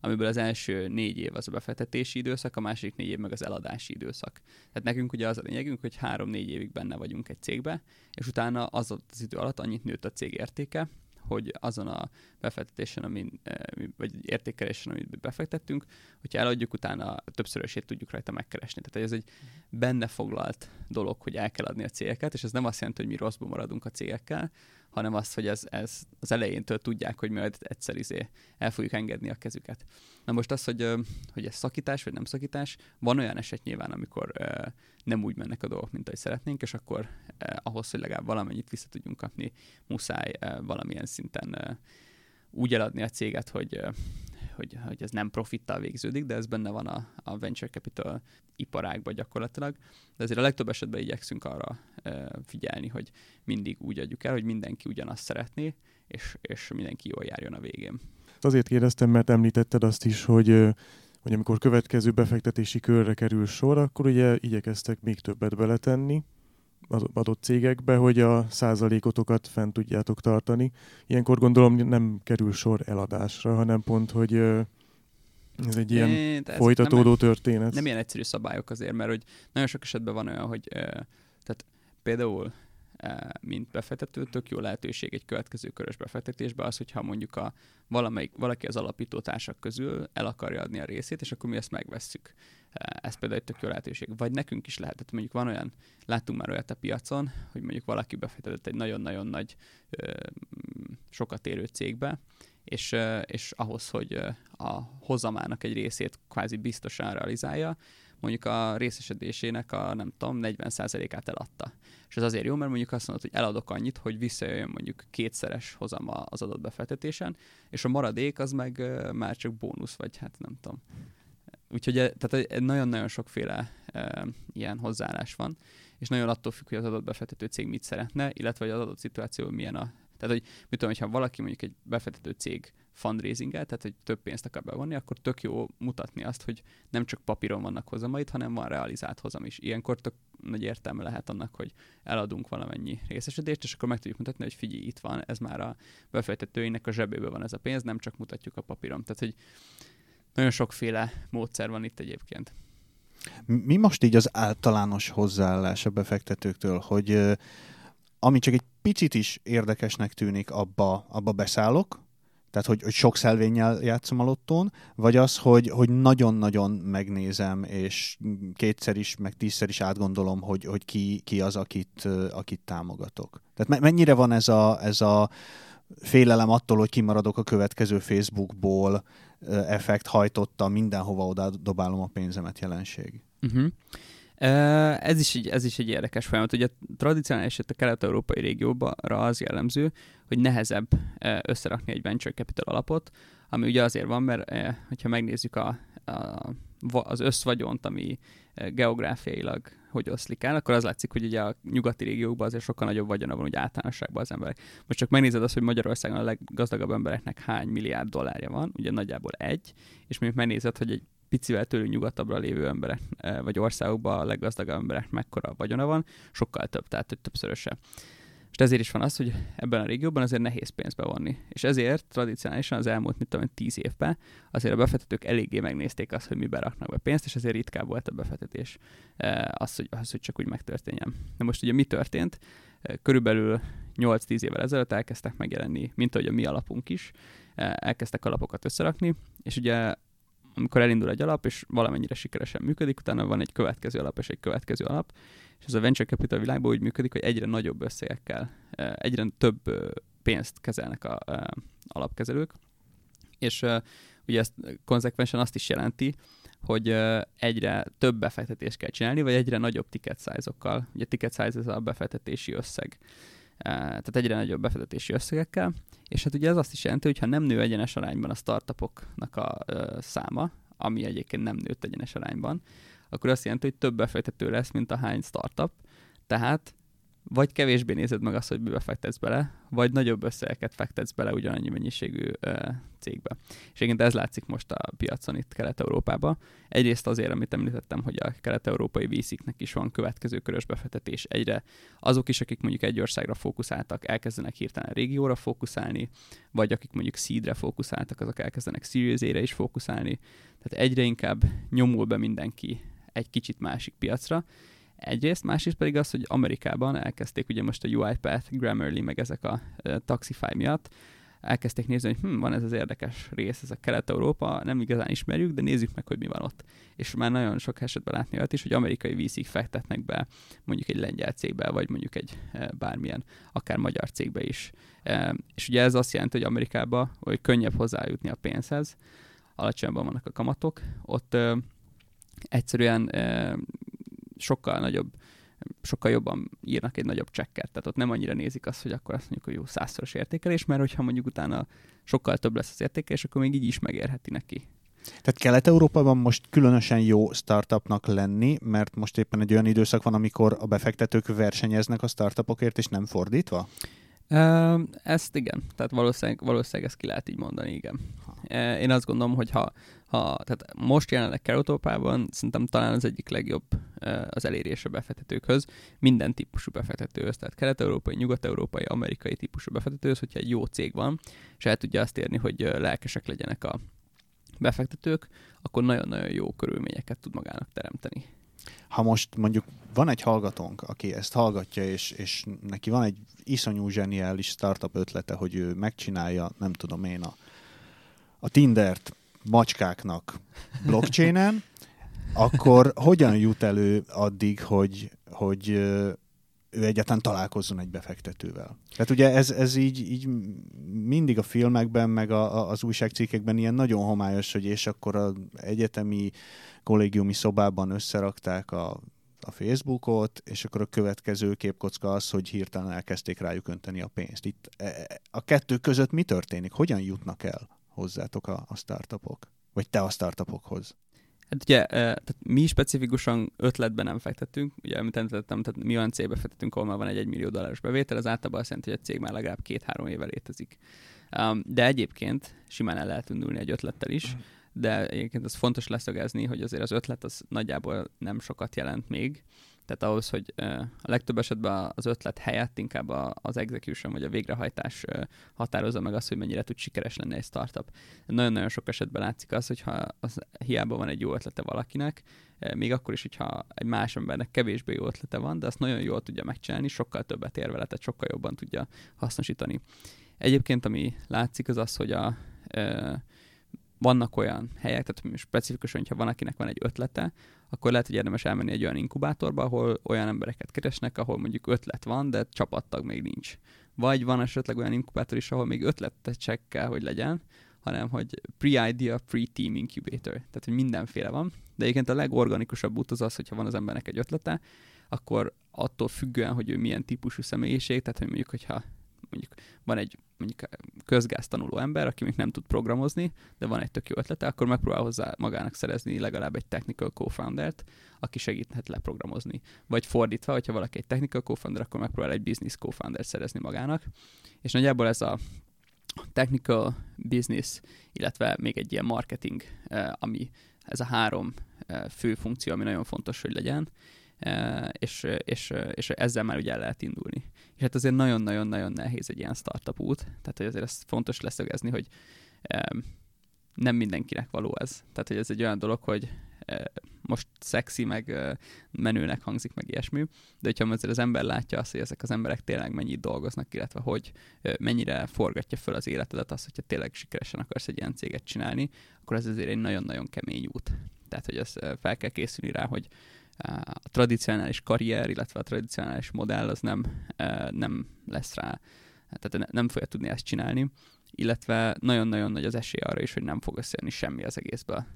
amiből az első négy év az a befektetési időszak, a másik négy év meg az eladási időszak. Tehát nekünk ugye az a lényegünk, hogy három-négy évig benne vagyunk egy cégbe, és utána az az idő alatt annyit nőtt a cég értéke, hogy azon a befektetésen, amin, eh, vagy értékelésen, amit befektettünk, hogyha eladjuk, utána többszörösét tudjuk rajta megkeresni. Tehát ez egy benne foglalt dolog, hogy el kell adni a cégeket, és ez nem azt jelenti, hogy mi rosszban maradunk a cégekkel, hanem az, hogy ez, ez az elejéntől tudják, hogy majd egyszer izé el fogjuk engedni a kezüket. Na most az, hogy, hogy ez szakítás vagy nem szakítás, van olyan eset nyilván, amikor nem úgy mennek a dolgok, mint ahogy szeretnénk, és akkor ahhoz, hogy legalább valamennyit vissza tudjunk kapni, muszáj valamilyen szinten úgy eladni a céget, hogy, hogy, hogy ez nem profittal végződik, de ez benne van a, a venture capital iparágban gyakorlatilag. De azért a legtöbb esetben igyekszünk arra e, figyelni, hogy mindig úgy adjuk el, hogy mindenki ugyanazt szeretné, és, és mindenki jól járjon a végén. Azért kérdeztem, mert említetted azt is, hogy hogy amikor következő befektetési körre kerül sor, akkor ugye igyekeztek még többet beletenni, adott cégekbe, hogy a százalékotokat fent tudjátok tartani. Ilyenkor gondolom nem kerül sor eladásra, hanem pont, hogy ez egy ilyen é, folytatódó nem, történet. Nem ilyen egyszerű szabályok azért, mert hogy nagyon sok esetben van olyan, hogy tehát például mint befektető, tök jó lehetőség egy következő körös befektetésbe az, hogyha mondjuk a valamelyik, valaki az alapító társak közül el akarja adni a részét, és akkor mi ezt megvesszük. Ez például egy tök jó lehetőség. Vagy nekünk is lehet. Tehát mondjuk van olyan, láttunk már olyat a piacon, hogy mondjuk valaki befektetett egy nagyon-nagyon nagy, sokat érő cégbe, és, és ahhoz, hogy a hozamának egy részét kvázi biztosan realizálja, mondjuk a részesedésének a nem tudom, 40%-át eladta. És ez azért jó, mert mondjuk azt mondod, hogy eladok annyit, hogy visszajöjjön mondjuk kétszeres hozama az adott befektetésen, és a maradék az meg már csak bónusz, vagy hát nem tudom. Úgyhogy tehát nagyon-nagyon sokféle e, ilyen hozzáállás van, és nagyon attól függ, hogy az adott befektető cég mit szeretne, illetve hogy az adott szituáció milyen a tehát, hogy mit tudom, hogyha valaki mondjuk egy befektető cég fundraising tehát hogy több pénzt akar bevonni, akkor tök jó mutatni azt, hogy nem csak papíron vannak hozamait, hanem van realizált hozam is. Ilyenkor tök nagy értelme lehet annak, hogy eladunk valamennyi részesedést, és akkor meg tudjuk mutatni, hogy figyelj, itt van, ez már a befektetőinek a zsebében van ez a pénz, nem csak mutatjuk a papíron. Tehát, hogy nagyon sokféle módszer van itt egyébként. Mi most így az általános hozzáállás a befektetőktől, hogy ami csak egy picit is érdekesnek tűnik, abba, abba beszállok, Tehát, hogy, hogy sok szelvénnyel játszom a lottón, vagy az, hogy, hogy nagyon-nagyon megnézem, és kétszer is, meg tízszer is átgondolom, hogy, hogy ki, ki az, akit, akit támogatok. Tehát mennyire van ez a, ez a félelem attól, hogy kimaradok a következő Facebookból, effekt hajtotta, mindenhova oda dobálom a pénzemet jelenség. Uh-huh. Ez is, egy, ez is egy érdekes folyamat. Ugye tradicionális a kelet-európai régióban az jellemző, hogy nehezebb összerakni egy venture capital alapot, ami ugye azért van, mert hogyha megnézzük a, a, az összvagyont, ami geográfiailag hogy oszlik el, akkor az látszik, hogy ugye a nyugati régiókban azért sokkal nagyobb vagyona van úgy általánosságban az emberek. Most csak megnézed azt, hogy Magyarországon a leggazdagabb embereknek hány milliárd dollárja van, ugye nagyjából egy, és mondjuk megnézed, hogy egy picivel tőlünk nyugatabbra lévő emberek, vagy országokban a leggazdagabb emberek mekkora vagyona van, sokkal több, tehát hogy többszöröse. És ezért is van az, hogy ebben a régióban azért nehéz pénzt bevonni. És ezért tradicionálisan az elmúlt, mit tudom, tíz évben azért a befektetők eléggé megnézték azt, hogy mi beraknak be pénzt, és ezért ritkább volt a befektetés az, hogy, az, hogy csak úgy megtörténjen. Na most ugye mi történt? Körülbelül 8-10 évvel ezelőtt elkezdtek megjelenni, mint ahogy a mi alapunk is, elkezdtek alapokat összerakni, és ugye amikor elindul egy alap, és valamennyire sikeresen működik, utána van egy következő alap és egy következő alap, és ez a venture capital világban úgy működik, hogy egyre nagyobb összegekkel, egyre több pénzt kezelnek a, a alapkezelők, és ugye ezt konzekvensen azt is jelenti, hogy egyre több befektetést kell csinálni, vagy egyre nagyobb ticket size-okkal. Ugye ticket size ez a befektetési összeg. Tehát egyre nagyobb befektetési összegekkel, és hát ugye ez azt is jelenti, hogy ha nem nő egyenes arányban a startupoknak a száma, ami egyébként nem nőtt egyenes arányban, akkor azt jelenti, hogy több befektető lesz, mint a hány startup. Tehát vagy kevésbé nézed meg azt, hogy mibe fektetsz bele, vagy nagyobb összegeket fektetsz bele ugyanannyi mennyiségű ö, cégbe. És egyébként ez látszik most a piacon itt Kelet-Európában. Egyrészt azért, amit említettem, hogy a kelet-európai víziknek is van következő körös befektetés. Egyre azok is, akik mondjuk egy országra fókuszáltak, elkezdenek hirtelen régióra fókuszálni, vagy akik mondjuk seedre fókuszáltak, azok elkezdenek Series is fókuszálni. Tehát egyre inkább nyomul be mindenki egy kicsit másik piacra, Egyrészt, másrészt pedig az, hogy Amerikában elkezdték ugye most a UiPath, Grammarly, meg ezek a uh, Taxify miatt, elkezdték nézni, hogy hm, van ez az érdekes rész, ez a Kelet-Európa, nem igazán ismerjük, de nézzük meg, hogy mi van ott. És már nagyon sok esetben látni olyat is, hogy amerikai vízik fektetnek be mondjuk egy lengyel cégbe, vagy mondjuk egy e, bármilyen, akár magyar cégbe is. E, és ugye ez azt jelenti, hogy Amerikában, hogy könnyebb hozzájutni a pénzhez, alacsonyabban vannak a kamatok, ott e, egyszerűen sokkal nagyobb, sokkal jobban írnak egy nagyobb csekket. Tehát ott nem annyira nézik azt, hogy akkor azt mondjuk, hogy jó százszoros értékelés, mert hogyha mondjuk utána sokkal több lesz az értékelés, akkor még így is megérheti neki. Tehát Kelet-Európában most különösen jó startupnak lenni, mert most éppen egy olyan időszak van, amikor a befektetők versenyeznek a startupokért, és nem fordítva? Ezt igen, tehát valószínűleg, valószínűleg ezt ki lehet így mondani, igen. Én azt gondolom, hogy ha, ha tehát most jelenleg Kerotópában szerintem talán az egyik legjobb az elérés a befektetőkhöz, minden típusú befektetőhöz, tehát kelet-európai, nyugat-európai, amerikai típusú befektetőhöz, hogyha egy jó cég van, és el tudja azt érni, hogy lelkesek legyenek a befektetők, akkor nagyon-nagyon jó körülményeket tud magának teremteni. Ha most mondjuk van egy hallgatónk, aki ezt hallgatja, és, és neki van egy iszonyú zseniális startup ötlete, hogy ő megcsinálja, nem tudom én, a, a Tindert macskáknak blockchainen, akkor hogyan jut elő addig, hogy, hogy ő egyáltalán találkozzon egy befektetővel. Tehát ugye ez, ez így, így mindig a filmekben, meg a, a, az újságcikkekben ilyen nagyon homályos, hogy és akkor az egyetemi kollégiumi szobában összerakták a, a Facebookot, és akkor a következő képkocka az, hogy hirtelen elkezdték rájuk önteni a pénzt. Itt e, e, a kettő között mi történik? Hogyan jutnak el hozzátok a, a startupok? Vagy te a startupokhoz? Hát ugye, tehát mi specifikusan ötletben nem fektetünk, ugye, amit említettem, tehát mi olyan cégbe fektetünk, ahol már van egy 1 millió dolláros bevétel, az általában azt jelenti, hogy a cég már legalább két-három éve létezik. De egyébként simán el lehet indulni egy ötlettel is, de egyébként az fontos leszögezni, hogy azért az ötlet az nagyjából nem sokat jelent még, tehát ahhoz, hogy a legtöbb esetben az ötlet helyett inkább az execution vagy a végrehajtás határozza meg azt, hogy mennyire tud sikeres lenni egy startup. Nagyon-nagyon sok esetben látszik az, hogyha az hiába van egy jó ötlete valakinek, még akkor is, hogyha egy más embernek kevésbé jó ötlete van, de azt nagyon jól tudja megcsinálni, sokkal többet ér vele, tehát sokkal jobban tudja hasznosítani. Egyébként, ami látszik, az az, hogy a, vannak olyan helyek, tehát specifikusan, hogyha van, akinek van egy ötlete, akkor lehet, hogy érdemes elmenni egy olyan inkubátorba, ahol olyan embereket keresnek, ahol mondjuk ötlet van, de csapattag még nincs. Vagy van esetleg olyan inkubátor is, ahol még ötletet kell, hogy legyen, hanem hogy pre-idea, pre-team incubator. Tehát, hogy mindenféle van. De egyébként a legorganikusabb út az az, hogyha van az embernek egy ötlete, akkor attól függően, hogy ő milyen típusú személyiség, tehát hogy mondjuk, hogyha mondjuk van egy mondjuk közgáz tanuló ember, aki még nem tud programozni, de van egy tök jó ötlete, akkor megpróbál hozzá magának szerezni legalább egy technical co-foundert, aki segíthet leprogramozni. Vagy fordítva, hogyha valaki egy technical co-founder, akkor megpróbál egy business co-foundert szerezni magának. És nagyjából ez a technical business, illetve még egy ilyen marketing, eh, ami ez a három eh, fő funkció, ami nagyon fontos, hogy legyen, eh, és, és, és ezzel már ugye el lehet indulni. És hát azért nagyon-nagyon-nagyon nehéz egy ilyen startup út, tehát hogy azért ezt fontos leszögezni, hogy nem mindenkinek való ez. Tehát, hogy ez egy olyan dolog, hogy most szexi, meg menőnek hangzik, meg ilyesmi, de hogyha azért az ember látja azt, hogy ezek az emberek tényleg mennyit dolgoznak, illetve hogy mennyire forgatja föl az életedet az, hogyha tényleg sikeresen akarsz egy ilyen céget csinálni, akkor ez azért egy nagyon-nagyon kemény út. Tehát, hogy ezt fel kell készülni rá, hogy a tradicionális karrier, illetve a tradicionális modell az nem, nem lesz rá, tehát nem fogja tudni ezt csinálni, illetve nagyon-nagyon nagy az esély arra is, hogy nem fog összejönni semmi az egészből.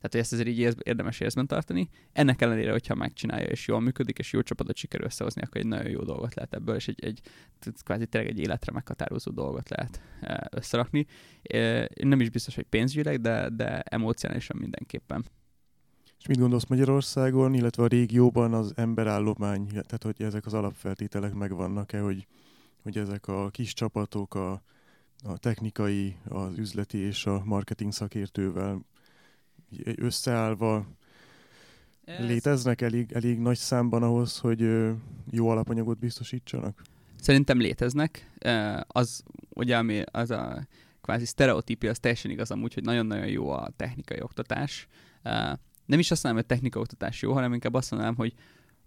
Tehát, hogy ezt azért így érdemes érzben tartani. Ennek ellenére, hogyha megcsinálja és jól működik, és jó csapatot sikerül összehozni, akkor egy nagyon jó dolgot lehet ebből, és egy, egy kvázi tényleg egy életre meghatározó dolgot lehet összerakni. Nem is biztos, hogy pénzügyileg, de, de emocionálisan mindenképpen. Mit gondolsz Magyarországon, illetve a régióban az emberállomány, tehát hogy ezek az alapfeltételek megvannak-e, hogy, hogy ezek a kis csapatok a, a technikai, az üzleti és a marketing szakértővel összeállva Ez... léteznek elég, elég nagy számban ahhoz, hogy jó alapanyagot biztosítsanak? Szerintem léteznek. Az, ugye, ami az a kvázi sztereotípia, az teljesen igaz amúgy, hogy nagyon-nagyon jó a technikai oktatás. Nem is azt mondom, hogy a technikai oktatás jó, hanem inkább azt mondanám, hogy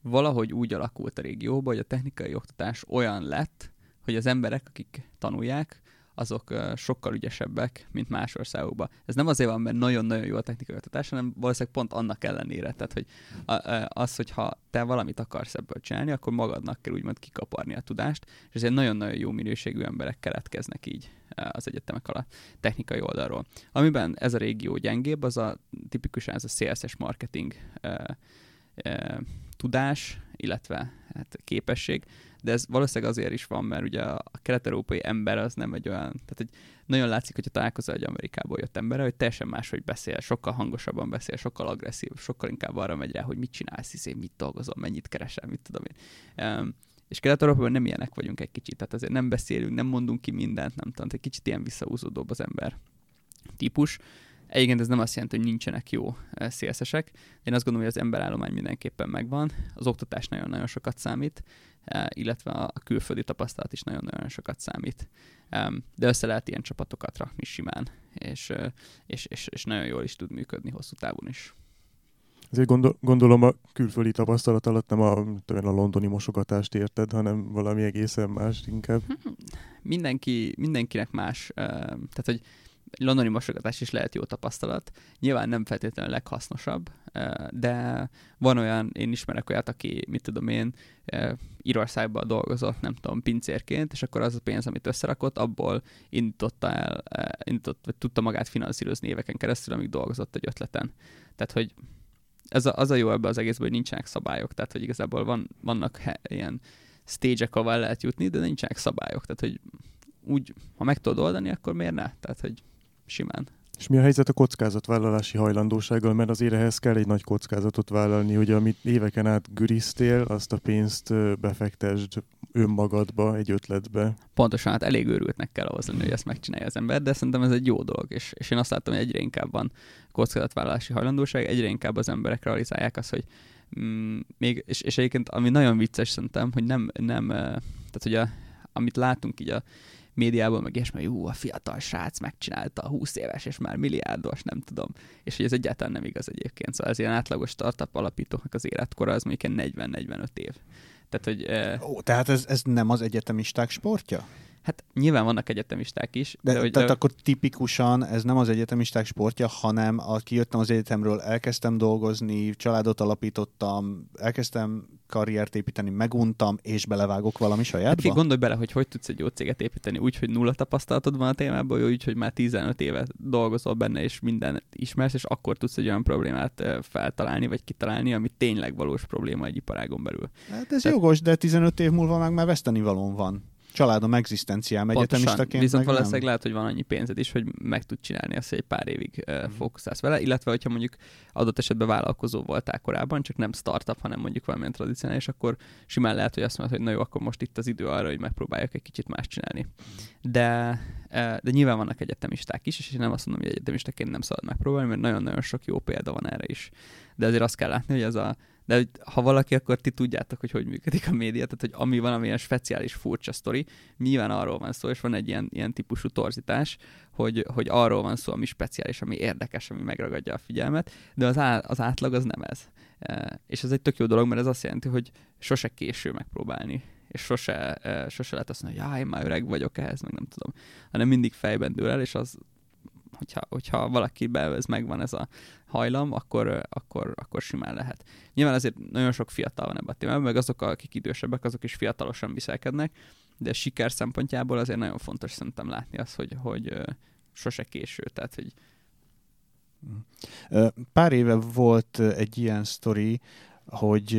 valahogy úgy alakult a régióban, hogy a technikai oktatás olyan lett, hogy az emberek, akik tanulják, azok sokkal ügyesebbek, mint más országokban. Ez nem azért van, mert nagyon-nagyon jó a technikai oktatás, hanem valószínűleg pont annak ellenére. Tehát, hogy az, hogyha te valamit akarsz ebből csinálni, akkor magadnak kell úgymond kikaparni a tudást, és ezért nagyon-nagyon jó minőségű emberek keletkeznek így az egyetemek alatt technikai oldalról. Amiben ez a régió gyengébb, az a tipikusan ez a CSS marketing tudás, illetve hát képesség, de ez valószínűleg azért is van, mert ugye a kelet-európai ember az nem egy olyan, tehát hogy nagyon látszik, hogyha találkozol egy Amerikából jött emberre, hogy teljesen máshogy beszél, sokkal hangosabban beszél, sokkal agresszív, sokkal inkább arra megy rá, hogy mit csinálsz, hiszé, mit dolgozol, mennyit keresel, mit tudom én. Um, és Kelet-Európában nem ilyenek vagyunk egy kicsit, tehát azért nem beszélünk, nem mondunk ki mindent, nem tudom, egy kicsit ilyen visszahúzódóbb az ember típus. Egyébként ez nem azt jelenti, hogy nincsenek jó eh, CSS-ek. Én azt gondolom, hogy az emberállomány mindenképpen megvan. Az oktatás nagyon-nagyon sokat számít, eh, illetve a külföldi tapasztalat is nagyon-nagyon sokat számít. De össze lehet ilyen csapatokat rakni simán, és, eh, és, és, és nagyon jól is tud működni hosszú távon is. Ezért gondol, gondolom a külföldi tapasztalat alatt nem a, a londoni mosogatást érted, hanem valami egészen más inkább. Mindenki, mindenkinek más. Tehát, hogy londoni mosogatás is lehet jó tapasztalat. Nyilván nem feltétlenül a leghasznosabb, de van olyan, én ismerek olyat, aki, mit tudom én, Írországban dolgozott, nem tudom, pincérként, és akkor az a pénz, amit összerakott, abból indította el, indított, vagy tudta magát finanszírozni éveken keresztül, amíg dolgozott egy ötleten. Tehát, hogy ez a, az a jó ebbe az egészben, hogy nincsenek szabályok, tehát, hogy igazából van, vannak he, ilyen stage-ek, ahol lehet jutni, de nincsenek szabályok, tehát, hogy úgy, ha meg tudod oldani, akkor miért ne? Tehát, hogy simán. És mi a helyzet a kockázatvállalási hajlandósággal? Mert azért ehhez kell egy nagy kockázatot vállalni, hogy amit éveken át gürisztél, azt a pénzt befektesd önmagadba, egy ötletbe. Pontosan, hát elég őrültnek kell ahhoz lenni, hogy ezt megcsinálja az ember, de szerintem ez egy jó dolog, és, és én azt látom, hogy egyre inkább van kockázatvállalási hajlandóság, egyre inkább az emberek realizálják azt, hogy mm, még, és, és egyébként ami nagyon vicces szerintem, hogy nem, nem tehát ugye amit látunk így a médiában, meg ilyesmi, hogy a fiatal srác megcsinálta a 20 éves, és már milliárdos, nem tudom. És hogy ez egyáltalán nem igaz egyébként. Szóval az ilyen átlagos startup alapítóknak az életkora az mondjuk 40-45 év. Tehát, hogy, Ó, tehát ez, ez nem az egyetemisták sportja? Hát nyilván vannak egyetemisták is. De, de hogy, tehát de... akkor tipikusan ez nem az egyetemisták sportja, hanem a, kijöttem az egyetemről, elkezdtem dolgozni, családot alapítottam, elkezdtem karriert építeni, meguntam, és belevágok valami sajátba? Hát gondolj bele, hogy hogy tudsz egy jó céget építeni úgy, hogy nulla tapasztalatod van a témában, úgy, hogy már 15 éve dolgozol benne, és minden ismersz, és akkor tudsz egy olyan problémát feltalálni, vagy kitalálni, ami tényleg valós probléma egy iparágon belül. Hát ez Tehát... jogos, de 15 év múlva meg már veszteni valón van családom egzisztenciám egyetemistaként. Viszont valószínűleg nem. lehet, hogy van annyi pénzed is, hogy meg tud csinálni azt, hogy egy pár évig uh, fókuszálsz vele, illetve hogyha mondjuk adott esetben vállalkozó voltál korábban, csak nem startup, hanem mondjuk valamilyen tradicionális, akkor simán lehet, hogy azt mondod, hogy na jó, akkor most itt az idő arra, hogy megpróbáljak egy kicsit más csinálni. De, de nyilván vannak egyetemisták is, és én nem azt mondom, hogy egyetemistaként nem szabad megpróbálni, mert nagyon-nagyon sok jó példa van erre is. De azért azt kell látni, hogy ez a de ha valaki, akkor ti tudjátok, hogy hogy működik a média, tehát hogy ami valamilyen speciális furcsa sztori, nyilván arról van szó, és van egy ilyen, ilyen típusú torzítás, hogy, hogy arról van szó, ami speciális, ami érdekes, ami megragadja a figyelmet, de az, á, az átlag az nem ez. E, és ez egy tök jó dolog, mert ez azt jelenti, hogy sose késő megpróbálni és sose, e, sose lehet azt mondani, hogy én már öreg vagyok ehhez, meg nem tudom, hanem mindig fejben dől el, és az, hogyha, hogyha valakiben ez megvan ez a hajlam, akkor, akkor, akkor simán lehet. Nyilván azért nagyon sok fiatal van ebben a témában, meg azok, akik idősebbek, azok is fiatalosan viselkednek, de siker szempontjából azért nagyon fontos szerintem látni azt, hogy, hogy sose késő, tehát hogy Pár éve volt egy ilyen sztori, hogy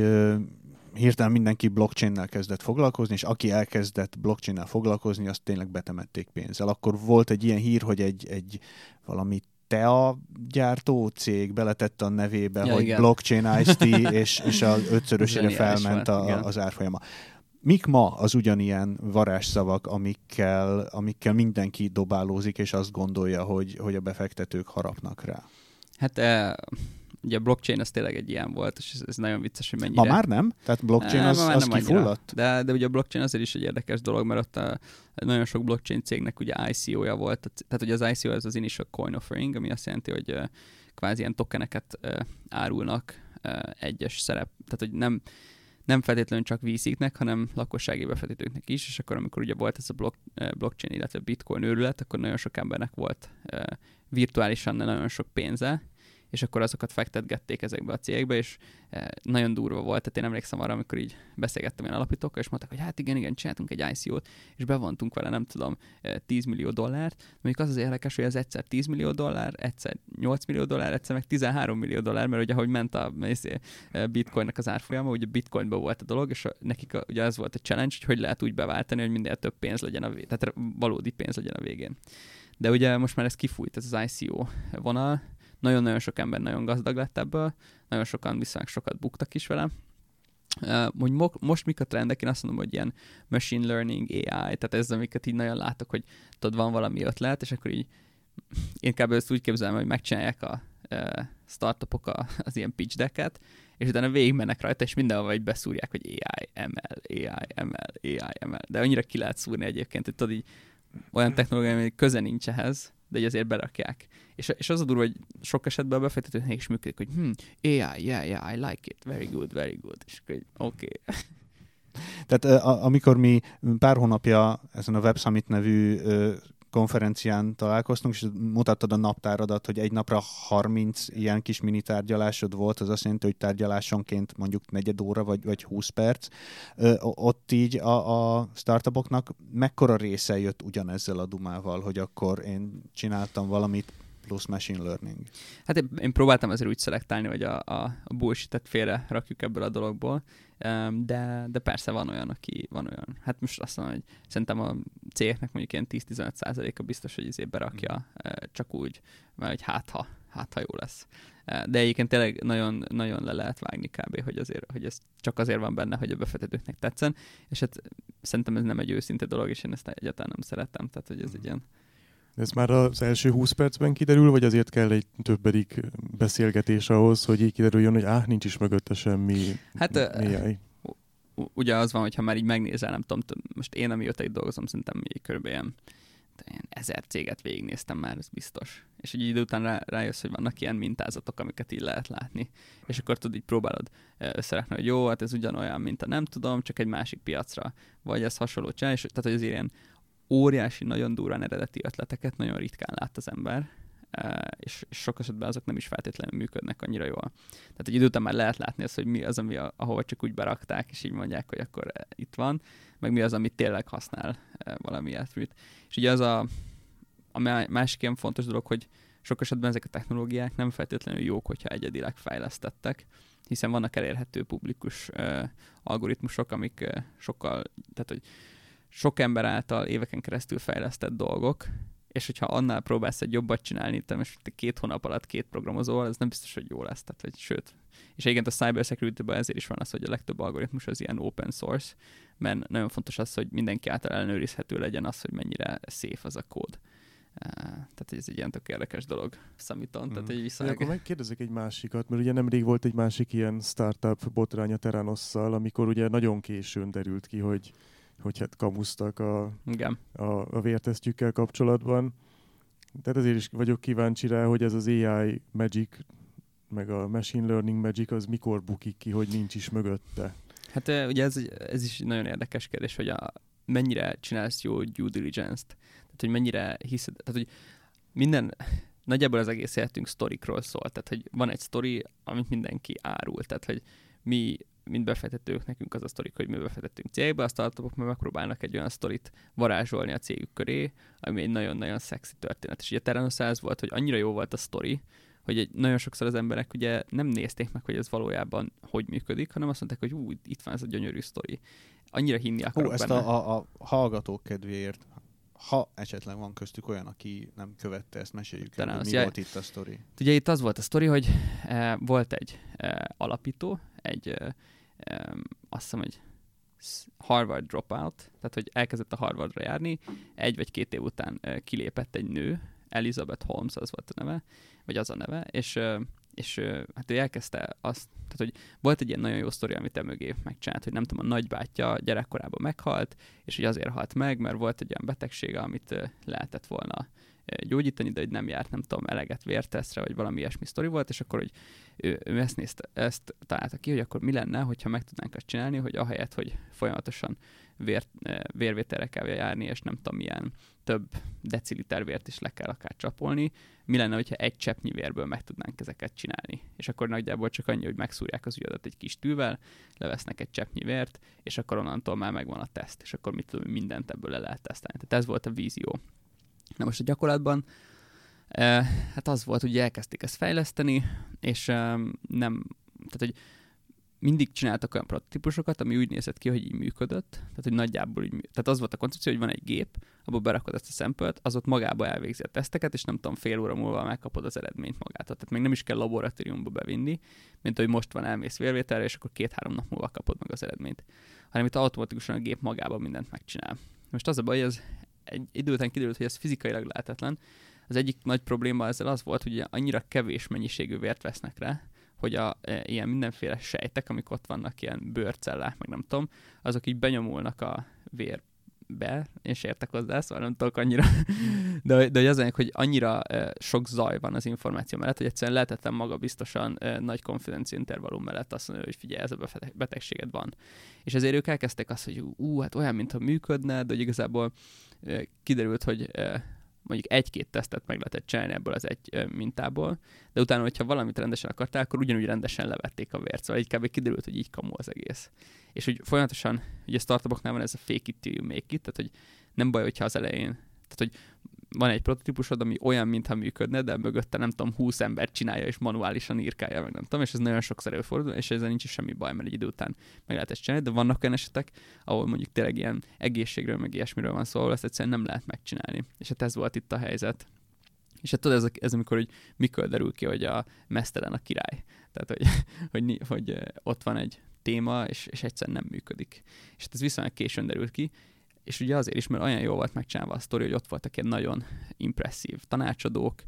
hirtelen mindenki blockchain-nel kezdett foglalkozni, és aki elkezdett blockchain-nel foglalkozni, azt tényleg betemették pénzzel. Akkor volt egy ilyen hír, hogy egy, egy valami TEA gyártó cég beletette a nevébe, ja, hogy igen. blockchain IST, (laughs) és, és az ötszörösére felment a, az árfolyama. Mik ma az ugyanilyen varázsszavak, amikkel, amikkel mindenki dobálózik, és azt gondolja, hogy, hogy a befektetők harapnak rá? Hát ugye a blockchain az tényleg egy ilyen volt, és ez, ez nagyon vicces, hogy mennyire... Ma már nem? Tehát blockchain az, az kifulladt? De, de ugye a blockchain azért is egy érdekes dolog, mert ott a, nagyon sok blockchain cégnek ugye ICO-ja volt, tehát ugye az ICO az az Initial Coin Offering, ami azt jelenti, hogy uh, kvázi ilyen tokeneket uh, árulnak uh, egyes szerep, tehát hogy nem nem feltétlenül csak víziknek, hanem lakossági befektetőknek is, és akkor amikor ugye volt ez a block, blockchain, illetve bitcoin őrület, akkor nagyon sok embernek volt virtuálisan nagyon sok pénze, és akkor azokat fektetgették ezekbe a cégekbe, és eh, nagyon durva volt. Tehát én emlékszem arra, amikor így beszélgettem ilyen alapítókkal, és mondták, hogy hát igen, igen, csináltunk egy ICO-t, és bevontunk vele, nem tudom, 10 eh, millió dollárt. Mondjuk az az érdekes, hogy ez egyszer 10 millió dollár, egyszer 8 millió dollár, egyszer meg 13 millió dollár, mert ugye ahogy ment a eh, bitcoinnak az árfolyama, ugye bitcoinban volt a dolog, és nekik ugye az volt a challenge, hogy hogy lehet úgy beváltani, hogy minél több pénz legyen a végén, tehát valódi pénz legyen a végén. De ugye most már ez kifújt, ez az ICO vonal, nagyon-nagyon sok ember nagyon gazdag lett ebből, nagyon sokan viszonylag sokat buktak is vele. Uh, most mik a trendek, én azt mondom, hogy ilyen machine learning, AI, tehát ez, amiket így nagyon látok, hogy tudod, van valami ötlet, és akkor így én kb. ezt úgy képzelem, hogy megcsinálják a uh, startupok a, az ilyen pitch decket, és utána végigmennek rajta, és mindenhol egy beszúrják, hogy AI, ML, AI, ML, AI, ML. De annyira ki lehet szúrni egyébként, hogy tudod így olyan technológia, ami köze nincs ehhez, de így azért berakják. És, és az a durva, hogy sok esetben a befektetőknek is működik, hogy hm, AI, yeah, yeah, I like it, very good, very good. És oké. Okay. Tehát amikor mi pár hónapja ezen a Web Summit nevű konferencián találkoztunk, és mutattad a naptáradat, hogy egy napra 30 ilyen kis mini tárgyalásod volt, az azt jelenti, hogy tárgyalásonként mondjuk negyed óra vagy, vagy 20 perc. Ö, ott így a, a startupoknak mekkora része jött ugyanezzel a dumával, hogy akkor én csináltam valamit, plusz machine learning. Hát én, én próbáltam azért úgy szelektálni, hogy a, a, a bullshit félre rakjuk ebből a dologból, de, de persze van olyan, aki van olyan. Hát most azt mondom, hogy szerintem a cégeknek mondjuk ilyen 10-15%-a biztos, hogy ezért berakja mm. csak úgy, mert hogy hát ha, hát ha jó lesz. De egyébként tényleg nagyon, nagyon le lehet vágni kb., hogy, azért, hogy ez csak azért van benne, hogy a befektetőknek tetszen, és hát szerintem ez nem egy őszinte dolog, és én ezt egyáltalán nem szeretem, tehát hogy ez egy ilyen ez már az első 20 percben kiderül, vagy azért kell egy többedik beszélgetés ahhoz, hogy így kiderüljön, hogy áh, nincs is mögötte semmi hát, mélyai. Ugye az van, hogyha már így megnézel, nem tudom, most én amióta itt dolgozom, szerintem így körülbelül ilyen ezer céget végignéztem már, ez biztos. És egy idő után rá, rájössz, hogy vannak ilyen mintázatok, amiket így lehet látni. És akkor tudod, így próbálod összerakni, hogy jó, hát ez ugyanolyan, mint a nem tudom, csak egy másik piacra, vagy ez hasonló csinál, és tehát, hogy az ilyen óriási, nagyon durván eredeti ötleteket nagyon ritkán lát az ember, és sok esetben azok nem is feltétlenül működnek annyira jól. Tehát egy idő után már lehet látni azt, hogy mi az, ami a, ahova csak úgy berakták, és így mondják, hogy akkor itt van, meg mi az, amit tényleg használ valami ilyesmit. És ugye az a, a másik ilyen fontos dolog, hogy sok esetben ezek a technológiák nem feltétlenül jók, hogyha egyedileg fejlesztettek, hiszen vannak elérhető publikus uh, algoritmusok, amik uh, sokkal, tehát hogy sok ember által éveken keresztül fejlesztett dolgok, és hogyha annál próbálsz egy jobbat csinálni, te most két hónap alatt két programozóval, ez nem biztos, hogy jó lesz. Tehát, hogy, sőt, és egyébként a cyber security ezért is van az, hogy a legtöbb algoritmus az ilyen open source, mert nagyon fontos az, hogy mindenki által ellenőrizhető legyen az, hogy mennyire safe az a kód. Tehát ez egy ilyen tök érdekes dolog, számítom. Hmm. Tehát egy vissza... Akkor megkérdezek egy másikat, mert ugye nemrég volt egy másik ilyen startup botránya Teranosszal, amikor ugye nagyon későn derült ki, hogy hogy hát kamusztak a, Igen. a, a vértesztjükkel kapcsolatban. Tehát ezért is vagyok kíváncsi rá, hogy ez az AI Magic, meg a Machine Learning Magic az mikor bukik ki, hogy nincs is mögötte. Hát ugye ez, ez is nagyon érdekes kérdés, hogy a, mennyire csinálsz jó due diligence-t. Tehát, hogy mennyire hiszed, tehát, hogy minden, nagyjából az egész életünk sztorikról szól. Tehát, hogy van egy sztori, amit mindenki árul. Tehát, hogy mi mint befektetők, nekünk az a sztorik, hogy mi befektettünk cégbe, a startupok meg megpróbálnak egy olyan sztorit varázsolni a cégük köré, ami egy nagyon-nagyon szexi történet. És ugye a Terranos ez volt, hogy annyira jó volt a sztori, hogy egy, nagyon sokszor az emberek ugye nem nézték meg, hogy ez valójában hogy működik, hanem azt mondták, hogy ú, itt van ez a gyönyörű sztori. Annyira hinni akarok Hú, ezt benne. A, a, a hallgatók kedvéért, ha esetleg van köztük olyan, aki nem követte ezt, meséljük el, mi volt itt a sztori. Ugye itt az volt a sztori, hogy e, volt egy e, alapító, egy e, azt hiszem, hogy Harvard dropout, tehát hogy elkezdett a Harvardra járni, egy vagy két év után kilépett egy nő, Elizabeth Holmes az volt a neve, vagy az a neve, és, és hát ő elkezdte azt, tehát hogy volt egy ilyen nagyon jó sztori, amit te mögé megcsinált, hogy nem tudom, a nagybátyja gyerekkorában meghalt, és hogy azért halt meg, mert volt egy olyan betegsége, amit lehetett volna gyógyítani, de hogy nem járt, nem tudom, eleget vérteszre, vagy valami ilyesmi sztori volt, és akkor, hogy ő, ő ezt, nézte, ezt találta ki, hogy akkor mi lenne, hogyha meg tudnánk azt csinálni, hogy ahelyett, hogy folyamatosan vér, vérvételre kell járni, és nem tudom, milyen több deciliter vért is le kell akár csapolni, mi lenne, hogyha egy cseppnyi vérből meg tudnánk ezeket csinálni. És akkor nagyjából csak annyi, hogy megszúrják az ügyadat egy kis tűvel, levesznek egy cseppnyi vért, és akkor onnantól már megvan a teszt, és akkor mit tudom, mindent ebből le lehet tesztelni. Tehát ez volt a vízió. Na most a gyakorlatban eh, hát az volt, hogy elkezdték ezt fejleszteni, és eh, nem, tehát hogy mindig csináltak olyan prototípusokat, ami úgy nézett ki, hogy így működött, tehát hogy nagyjából úgy, tehát az volt a koncepció, hogy van egy gép, abból berakod ezt a szempelt, az ott magába elvégzi a teszteket, és nem tudom, fél óra múlva megkapod az eredményt magától. Tehát még nem is kell laboratóriumba bevinni, mint hogy most van elmész vérvételre, és akkor két-három nap múlva kapod meg az eredményt. Hanem itt automatikusan a gép magába mindent megcsinál. Most az a baj, hogy ez egy idő után kiderült, hogy ez fizikailag lehetetlen. Az egyik nagy probléma ezzel az volt, hogy annyira kevés mennyiségű vért vesznek rá, hogy a, e, ilyen mindenféle sejtek, amik ott vannak, ilyen bőrcellák, meg nem tudom, azok így benyomulnak a vér be, és értek hozzá, szóval nem tudok annyira, de, de az hogy annyira sok zaj van az információ mellett, hogy egyszerűen lehetetlen maga biztosan nagy konfidencia intervallum mellett azt mondani, hogy figyelj, ez a betegséged van. És ezért ők elkezdtek azt, hogy ú, hát olyan, mintha működne, de hogy igazából kiderült, hogy mondjuk egy-két tesztet meg lehetett csinálni ebből az egy mintából, de utána, hogyha valamit rendesen akartál, akkor ugyanúgy rendesen levették a vért. Szóval így kiderült, hogy így kamu az egész. És hogy folyamatosan, ugye startupoknál van ez a fake it till you make it, tehát hogy nem baj, hogyha az elején, tehát hogy van egy prototípusod, ami olyan, mintha működne, de mögötte nem tudom, 20 ember csinálja és manuálisan írkálja, meg nem tudom, és ez nagyon sokszor előfordul, és ezzel nincs is semmi baj, mert egy idő után meg lehet ezt csinálni, de vannak olyan esetek, ahol mondjuk tényleg ilyen egészségről, meg ilyesmiről van szó, ahol ezt egyszerűen nem lehet megcsinálni. És hát ez volt itt a helyzet. És hát tudod, ez, ez amikor, hogy mikor derül ki, hogy a mesztelen a király. Tehát, hogy, (laughs) hogy, hogy ott van egy téma, és, és egyszerűen nem működik. És hát ez viszonylag későn derült ki, és ugye azért is, mert olyan jó volt megcsinálva a sztori, hogy ott voltak ilyen nagyon impresszív tanácsadók,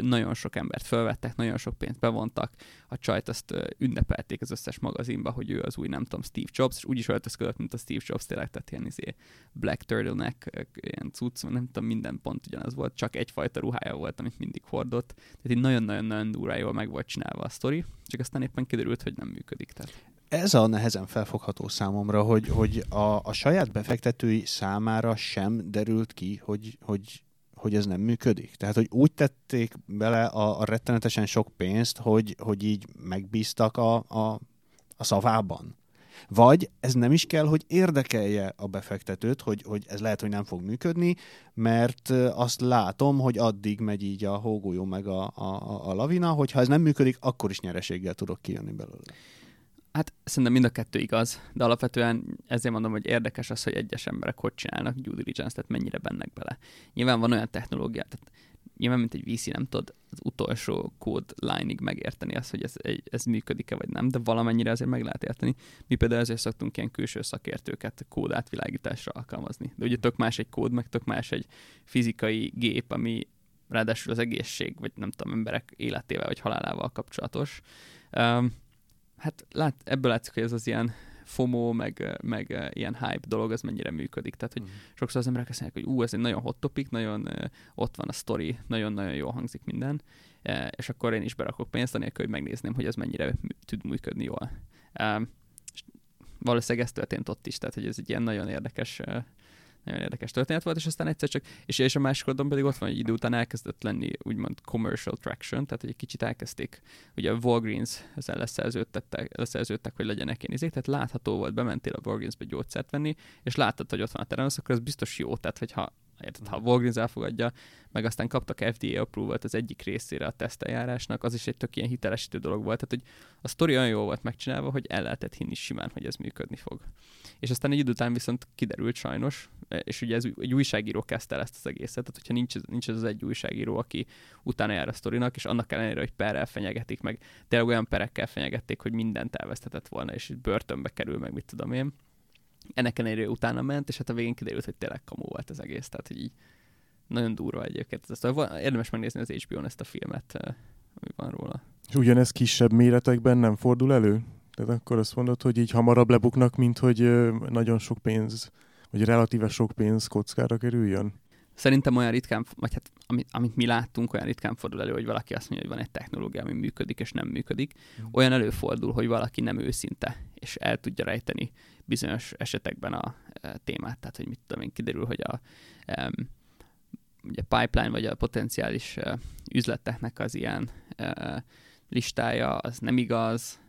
nagyon sok embert felvettek, nagyon sok pénzt bevontak, a csajt azt ünnepelték az összes magazinba, hogy ő az új, nem tudom, Steve Jobs, és úgy is öltözködött, mint a Steve Jobs, tényleg, tehát ilyen izé, black turtleneck, ilyen cucc, nem tudom, minden pont ugyanaz volt, csak egyfajta ruhája volt, amit mindig hordott. Tehát így nagyon-nagyon-nagyon durva jól meg volt csinálva a sztori, csak aztán éppen kiderült, hogy nem működik. Tehát. Ez a nehezen felfogható számomra, hogy, hogy a, a saját befektetői számára sem derült ki, hogy, hogy, hogy ez nem működik. Tehát, hogy úgy tették bele a, a rettenetesen sok pénzt, hogy, hogy így megbíztak a, a, a szavában. Vagy ez nem is kell, hogy érdekelje a befektetőt, hogy, hogy ez lehet, hogy nem fog működni, mert azt látom, hogy addig megy így a hógolyó meg a, a, a lavina, hogy ha ez nem működik, akkor is nyereséggel tudok kijönni belőle. Hát szerintem mind a kettő igaz, de alapvetően ezért mondom, hogy érdekes az, hogy egyes emberek hogy csinálnak due diligence, tehát mennyire bennek bele. Nyilván van olyan technológia, tehát nyilván, mint egy VC nem tudod az utolsó kód line-ig megérteni azt, hogy ez, ez működik-e vagy nem, de valamennyire azért meg lehet érteni. Mi például ezért szoktunk ilyen külső szakértőket kódátvilágításra alkalmazni. De ugye tök más egy kód, meg tök más egy fizikai gép, ami ráadásul az egészség, vagy nem tudom, emberek életével vagy halálával kapcsolatos. Um, hát lát, ebből látszik, hogy ez az ilyen FOMO, meg, meg ilyen hype dolog, az mennyire működik. Tehát, hogy mm. sokszor az emberek azt mondják, hogy ú, ez egy nagyon hot topic, nagyon uh, ott van a story, nagyon-nagyon jól hangzik minden, uh, és akkor én is berakok pénzt, anélkül, hogy megnézném, hogy az mennyire tud működni jól. Uh, valószínűleg ez történt ott is, tehát hogy ez egy ilyen nagyon érdekes uh, nagyon érdekes történet volt, és aztán egyszer csak, és, és a másik oldalon pedig ott van, hogy idő után elkezdett lenni úgymond commercial traction, tehát hogy egy kicsit elkezdték, ugye a Walgreens ezzel leszerződtek, leszerződtek hogy legyenek ilyen izék, tehát látható volt, bementél a Walgreensbe gyógyszert venni, és láttad, hogy ott van a terem, akkor ez biztos jó, tehát hogyha Érted, ha a Walgreens elfogadja, meg aztán kaptak FDA approval az egyik részére a teszteljárásnak, az is egy tök ilyen hitelesítő dolog volt. Tehát, hogy a sztori olyan jó volt megcsinálva, hogy el lehetett hinni simán, hogy ez működni fog. És aztán egy idő után viszont kiderült sajnos, és ugye ez egy újságíró kezdte el ezt az egészet, tehát hogyha nincs, nincs ez az egy újságíró, aki utána jár a sztorinak, és annak ellenére, hogy perrel fenyegetik, meg tényleg olyan perekkel fenyegették, hogy mindent elvesztetett volna, és börtönbe kerül, meg mit tudom én ennek ellenére utána ment, és hát a végén kiderült, hogy tényleg kamu volt az egész, tehát hogy így nagyon durva egyébként. Ezt, érdemes megnézni az HBO-n ezt a filmet, eh, ami van róla. És ugyanez kisebb méretekben nem fordul elő? Tehát akkor azt mondod, hogy így hamarabb lebuknak, mint hogy nagyon sok pénz, vagy relatíve sok pénz kockára kerüljön? Szerintem olyan ritkán, vagy hát amit, amit mi láttunk, olyan ritkán fordul elő, hogy valaki azt mondja, hogy van egy technológia, ami működik és nem működik. Mm. Olyan előfordul, hogy valaki nem őszinte, és el tudja rejteni bizonyos esetekben a e, témát. Tehát, hogy mit tudom én, kiderül, hogy a e, ugye pipeline, vagy a potenciális e, üzleteknek az ilyen e, listája, az nem igaz,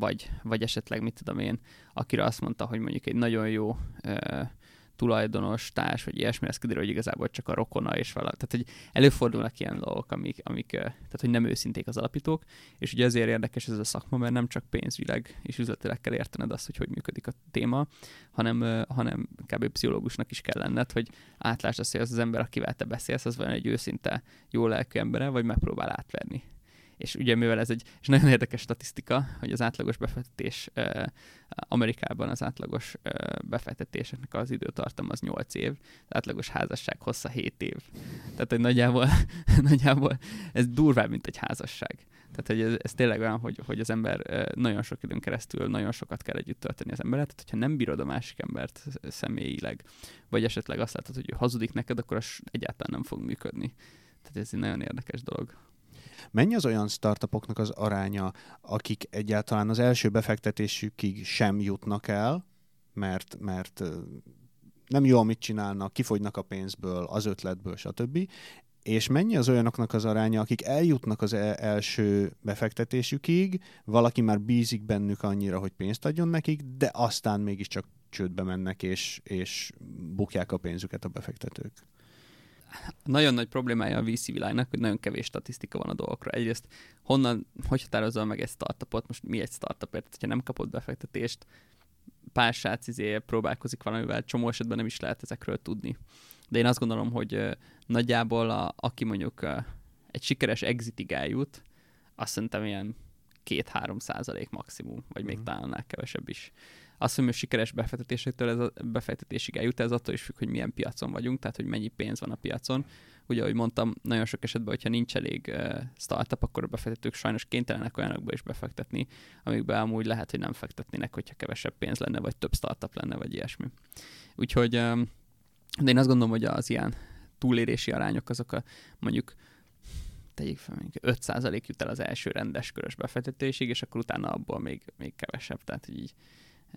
vagy, vagy esetleg, mit tudom én, akire azt mondta, hogy mondjuk egy nagyon jó e, tulajdonos, társ, vagy ilyesmi, ez kiderül, hogy igazából csak a rokona és valami. Tehát, hogy előfordulnak ilyen dolgok, amik, amik tehát, hogy nem őszinték az alapítók, és ugye ezért érdekes ez a szakma, mert nem csak pénzvileg és üzletileg kell értened azt, hogy hogy működik a téma, hanem, hanem kb. pszichológusnak is kell lenned, hogy átlásd azt, hogy az az ember, akivel te beszélsz, az van egy őszinte, jó lelkű embere, vagy megpróbál átverni és ugye mivel ez egy és nagyon érdekes statisztika, hogy az átlagos befektetés Amerikában az átlagos befektetéseknek az időtartam az 8 év, az átlagos házasság hossza 7 év. Tehát, hogy nagyjából, (laughs) nagyjából ez durvább, mint egy házasság. Tehát, hogy ez, ez tényleg olyan, hogy, hogy az ember nagyon sok időn keresztül nagyon sokat kell együtt tölteni az emberet, tehát hogyha nem bírod a másik embert személyileg, vagy esetleg azt látod, hogy ő hazudik neked, akkor az egyáltalán nem fog működni. Tehát ez egy nagyon érdekes dolog. Mennyi az olyan startupoknak az aránya, akik egyáltalán az első befektetésükig sem jutnak el, mert, mert nem jó, amit csinálnak, kifogynak a pénzből, az ötletből, stb. És mennyi az olyanoknak az aránya, akik eljutnak az e- első befektetésükig, valaki már bízik bennük annyira, hogy pénzt adjon nekik, de aztán mégiscsak csődbe mennek, és, és bukják a pénzüket a befektetők nagyon nagy problémája a VC világnak, hogy nagyon kevés statisztika van a dolgokra. Egyrészt honnan, hogy határozol meg egy startupot, most mi egy startupért, hogyha nem kapod befektetést, pár srác izé próbálkozik valamivel, csomó esetben nem is lehet ezekről tudni. De én azt gondolom, hogy nagyjából a, aki mondjuk egy sikeres exitig eljut, azt szerintem ilyen 2-3 százalék maximum, vagy még mm. talán kevesebb is mondom, hogy sikeres befektetésektől ez a befektetésig eljut, ez attól is függ, hogy milyen piacon vagyunk, tehát hogy mennyi pénz van a piacon. Ugye, ahogy mondtam, nagyon sok esetben, hogyha nincs elég uh, startup, akkor a befektetők sajnos kénytelenek olyanokba is befektetni, amikbe amúgy lehet, hogy nem fektetnének, hogyha kevesebb pénz lenne, vagy több startup lenne, vagy ilyesmi. Úgyhogy um, de én azt gondolom, hogy az ilyen túlérési arányok azok a mondjuk tegyük fel, mondjuk 5% jut el az első rendes körös befektetésig, és akkor utána abból még, még kevesebb, tehát így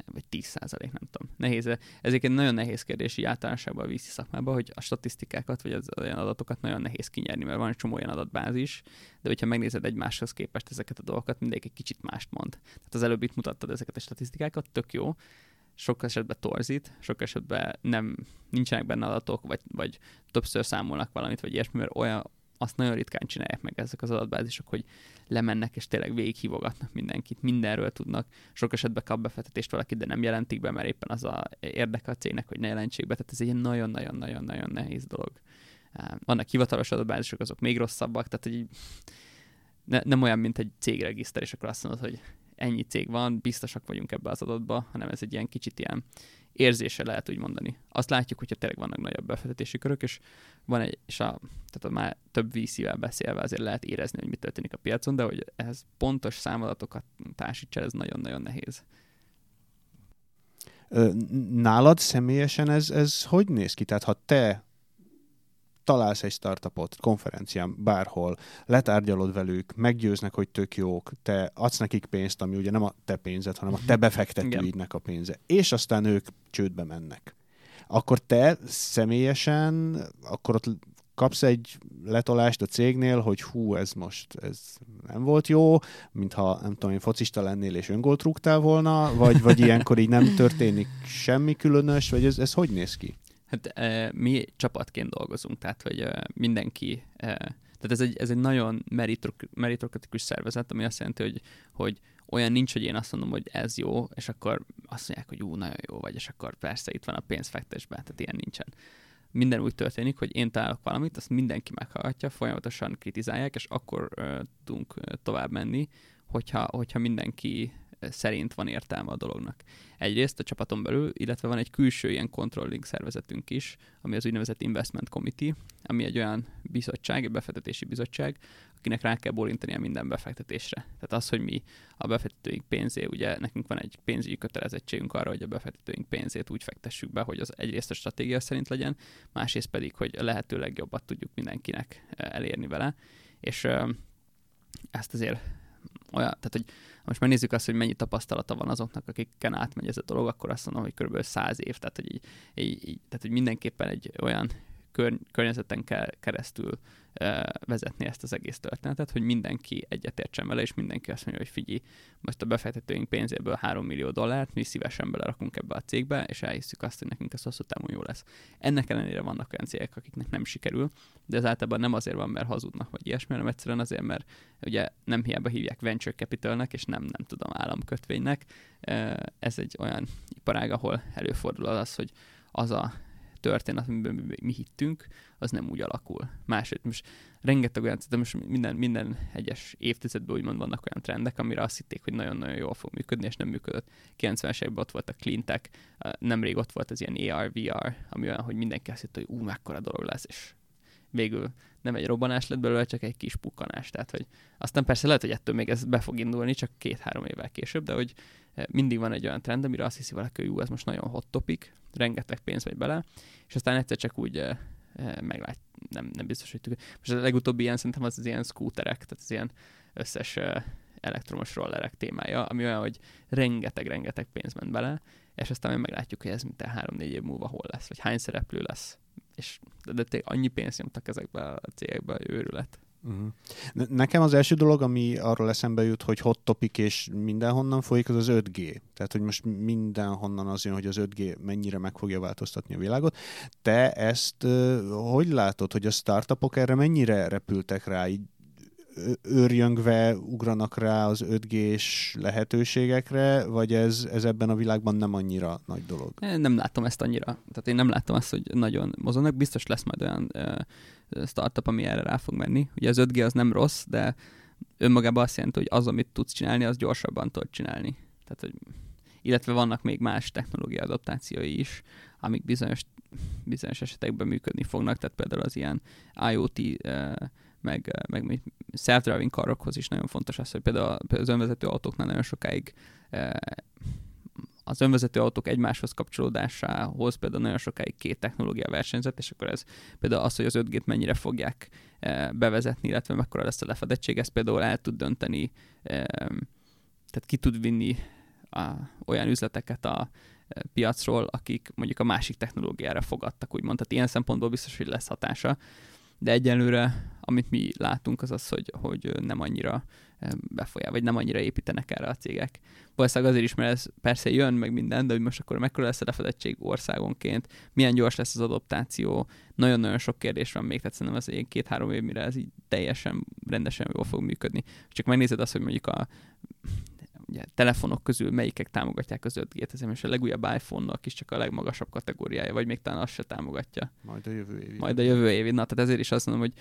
vagy 10 százalék, nem tudom. Nehéz. Ez egy nagyon nehéz kérdés így általánosságban a vízi szakmában, hogy a statisztikákat vagy az olyan adatokat nagyon nehéz kinyerni, mert van egy csomó olyan adatbázis, de hogyha megnézed egymáshoz képest ezeket a dolgokat, mindegyik egy kicsit mást mond. Tehát az előbb itt mutattad ezeket a statisztikákat, tök jó, sok esetben torzít, sok esetben nem, nincsenek benne adatok, vagy, vagy többször számolnak valamit, vagy ilyesmi, mert olyan, azt nagyon ritkán csinálják meg ezek az adatbázisok, hogy lemennek és tényleg végighívogatnak mindenkit, mindenről tudnak. Sok esetben kap befektetést valaki, de nem jelentik be, mert éppen az a érdeke a cégnek, hogy ne jelentsék be. Tehát ez egy nagyon-nagyon-nagyon-nagyon nehéz dolog. Vannak hivatalos adatbázisok, azok még rosszabbak, tehát hogy ne, nem olyan, mint egy cégregiszter, és akkor azt mondod, hogy ennyi cég van, biztosak vagyunk ebbe az adatba, hanem ez egy ilyen kicsit ilyen érzése lehet úgy mondani. Azt látjuk, hogyha tényleg vannak nagyobb befektetési körök, és van egy, és a, tehát a már több VC-vel beszélve azért lehet érezni, hogy mi történik a piacon, de hogy ehhez pontos számadatokat társítsa, ez nagyon-nagyon nehéz. Nálad személyesen ez, ez hogy néz ki? Tehát ha te találsz egy startupot konferencián, bárhol, letárgyalod velük, meggyőznek, hogy tök jók, te adsz nekik pénzt, ami ugye nem a te pénzed, hanem a te befektetőidnek a pénze, és aztán ők csődbe mennek. Akkor te személyesen, akkor ott kapsz egy letolást a cégnél, hogy hú, ez most ez nem volt jó, mintha nem tudom én focista lennél és öngolt rúgtál volna, vagy, vagy ilyenkor így nem történik semmi különös, vagy ez, ez hogy néz ki? Hát mi csapatként dolgozunk, tehát hogy mindenki, tehát ez egy, ez egy nagyon meritok, meritokratikus szervezet, ami azt jelenti, hogy, hogy olyan nincs, hogy én azt mondom, hogy ez jó, és akkor azt mondják, hogy ú, nagyon jó vagy, és akkor persze itt van a pénzfektesben, tehát ilyen nincsen. Minden úgy történik, hogy én találok valamit, azt mindenki meghallgatja, folyamatosan kritizálják, és akkor uh, tudunk tovább menni, hogyha, hogyha mindenki szerint van értelme a dolognak. Egyrészt a csapaton belül, illetve van egy külső ilyen controlling szervezetünk is, ami az úgynevezett Investment Committee, ami egy olyan bizottság, egy befektetési bizottság, akinek rá kell a minden befektetésre. Tehát az, hogy mi a befektetőink pénzé, ugye nekünk van egy pénzügyi kötelezettségünk arra, hogy a befektetőink pénzét úgy fektessük be, hogy az egyrészt a stratégia szerint legyen, másrészt pedig, hogy a lehető legjobbat tudjuk mindenkinek elérni vele. És ezt azért olyan, tehát hogy most megnézzük azt, hogy mennyi tapasztalata van azoknak, akiken átmegy ez a dolog, akkor azt mondom, hogy kb. 100 év, tehát hogy, így, így, tehát, hogy mindenképpen egy olyan kör, környezeten kell keresztül vezetni ezt az egész történetet, hogy mindenki egyetértsen vele, és mindenki azt mondja, hogy figyelj, most a befektetőink pénzéből 3 millió dollárt, mi szívesen belerakunk ebbe a cégbe, és elhiszük azt, hogy nekünk ez hosszú távon jó lesz. Ennek ellenére vannak olyan cégek, akiknek nem sikerül, de ez általában nem azért van, mert hazudnak, vagy ilyesmi, hanem egyszerűen azért, mert ugye nem hiába hívják venture capitalnek, és nem, nem tudom, államkötvénynek. Ez egy olyan iparág, ahol előfordul az, hogy az a történet, amiben mi hittünk, az nem úgy alakul. Másrészt most rengeteg olyan, de most minden, minden egyes évtizedben úgymond vannak olyan trendek, amire azt hitték, hogy nagyon-nagyon jól fog működni, és nem működött. 90-es években ott volt a cleantech, nemrég ott volt az ilyen AR, VR, ami olyan, hogy mindenki azt hitt, hogy ú, mekkora dolog lesz, és végül nem egy robbanás lett belőle, csak egy kis pukkanás. Tehát, hogy aztán persze lehet, hogy ettől még ez be fog indulni, csak két-három évvel később, de hogy eh, mindig van egy olyan trend, amire azt hiszi valaki, hogy ú, ez most nagyon hot topic, rengeteg pénz megy bele, és aztán egyszer csak úgy eh, eh, meglát, nem, nem biztos, hogy tük. Most a legutóbbi ilyen szerintem az az ilyen scooterek, tehát az ilyen összes elektromos rollerek témája, ami olyan, hogy rengeteg-rengeteg pénz ment bele, és aztán meglátjuk, hogy ez mint három-négy év múlva hol lesz, vagy hány szereplő lesz és de, de annyi pénzt nyomtak ezekbe a cégekbe, őrület. Uh-huh. Nekem az első dolog, ami arról eszembe jut, hogy hot topic és mindenhonnan folyik, az az 5G. Tehát, hogy most mindenhonnan az jön, hogy az 5G mennyire meg fogja változtatni a világot. Te ezt hogy látod, hogy a startupok erre mennyire repültek rá? Így őrjöngve ugranak rá az 5G-s lehetőségekre, vagy ez, ez ebben a világban nem annyira nagy dolog? Nem látom ezt annyira. Tehát én nem látom azt, hogy nagyon mozognak. Biztos lesz majd olyan uh, startup, ami erre rá fog menni. Ugye az 5G az nem rossz, de önmagában azt jelenti, hogy az, amit tudsz csinálni, az gyorsabban tudod csinálni. Tehát, hogy illetve vannak még más technológia adaptációi is, amik bizonyos, bizonyos esetekben működni fognak, tehát például az ilyen IoT uh, meg, meg self-driving karokhoz is nagyon fontos az, hogy például az önvezető autóknál nagyon sokáig az önvezető autók egymáshoz kapcsolódásához például nagyon sokáig két technológia versenyzett, és akkor ez például az, hogy az 5G-t mennyire fogják bevezetni, illetve mekkora lesz a lefedettség, ezt például el tud dönteni, tehát ki tud vinni a, olyan üzleteket a piacról, akik mondjuk a másik technológiára fogadtak, úgymond. Tehát ilyen szempontból biztos, hogy lesz hatása. De egyelőre, amit mi látunk, az az, hogy, hogy nem annyira befolyál, vagy nem annyira építenek erre a cégek. Valószínűleg azért is, mert ez persze jön meg minden, de hogy most akkor mekkora lesz a lefedettség országonként, milyen gyors lesz az adoptáció, nagyon-nagyon sok kérdés van még, tehát szerintem az egy két-három év, mire ez így teljesen rendesen jól fog működni. Csak megnézed azt, hogy mondjuk a ugye, telefonok közül melyikek támogatják az 5G-t, ezért most a legújabb iPhone-nak is csak a legmagasabb kategóriája, vagy még talán azt se támogatja. Majd a jövő évi. Majd a jövő évi. Na, tehát ezért is azt mondom, hogy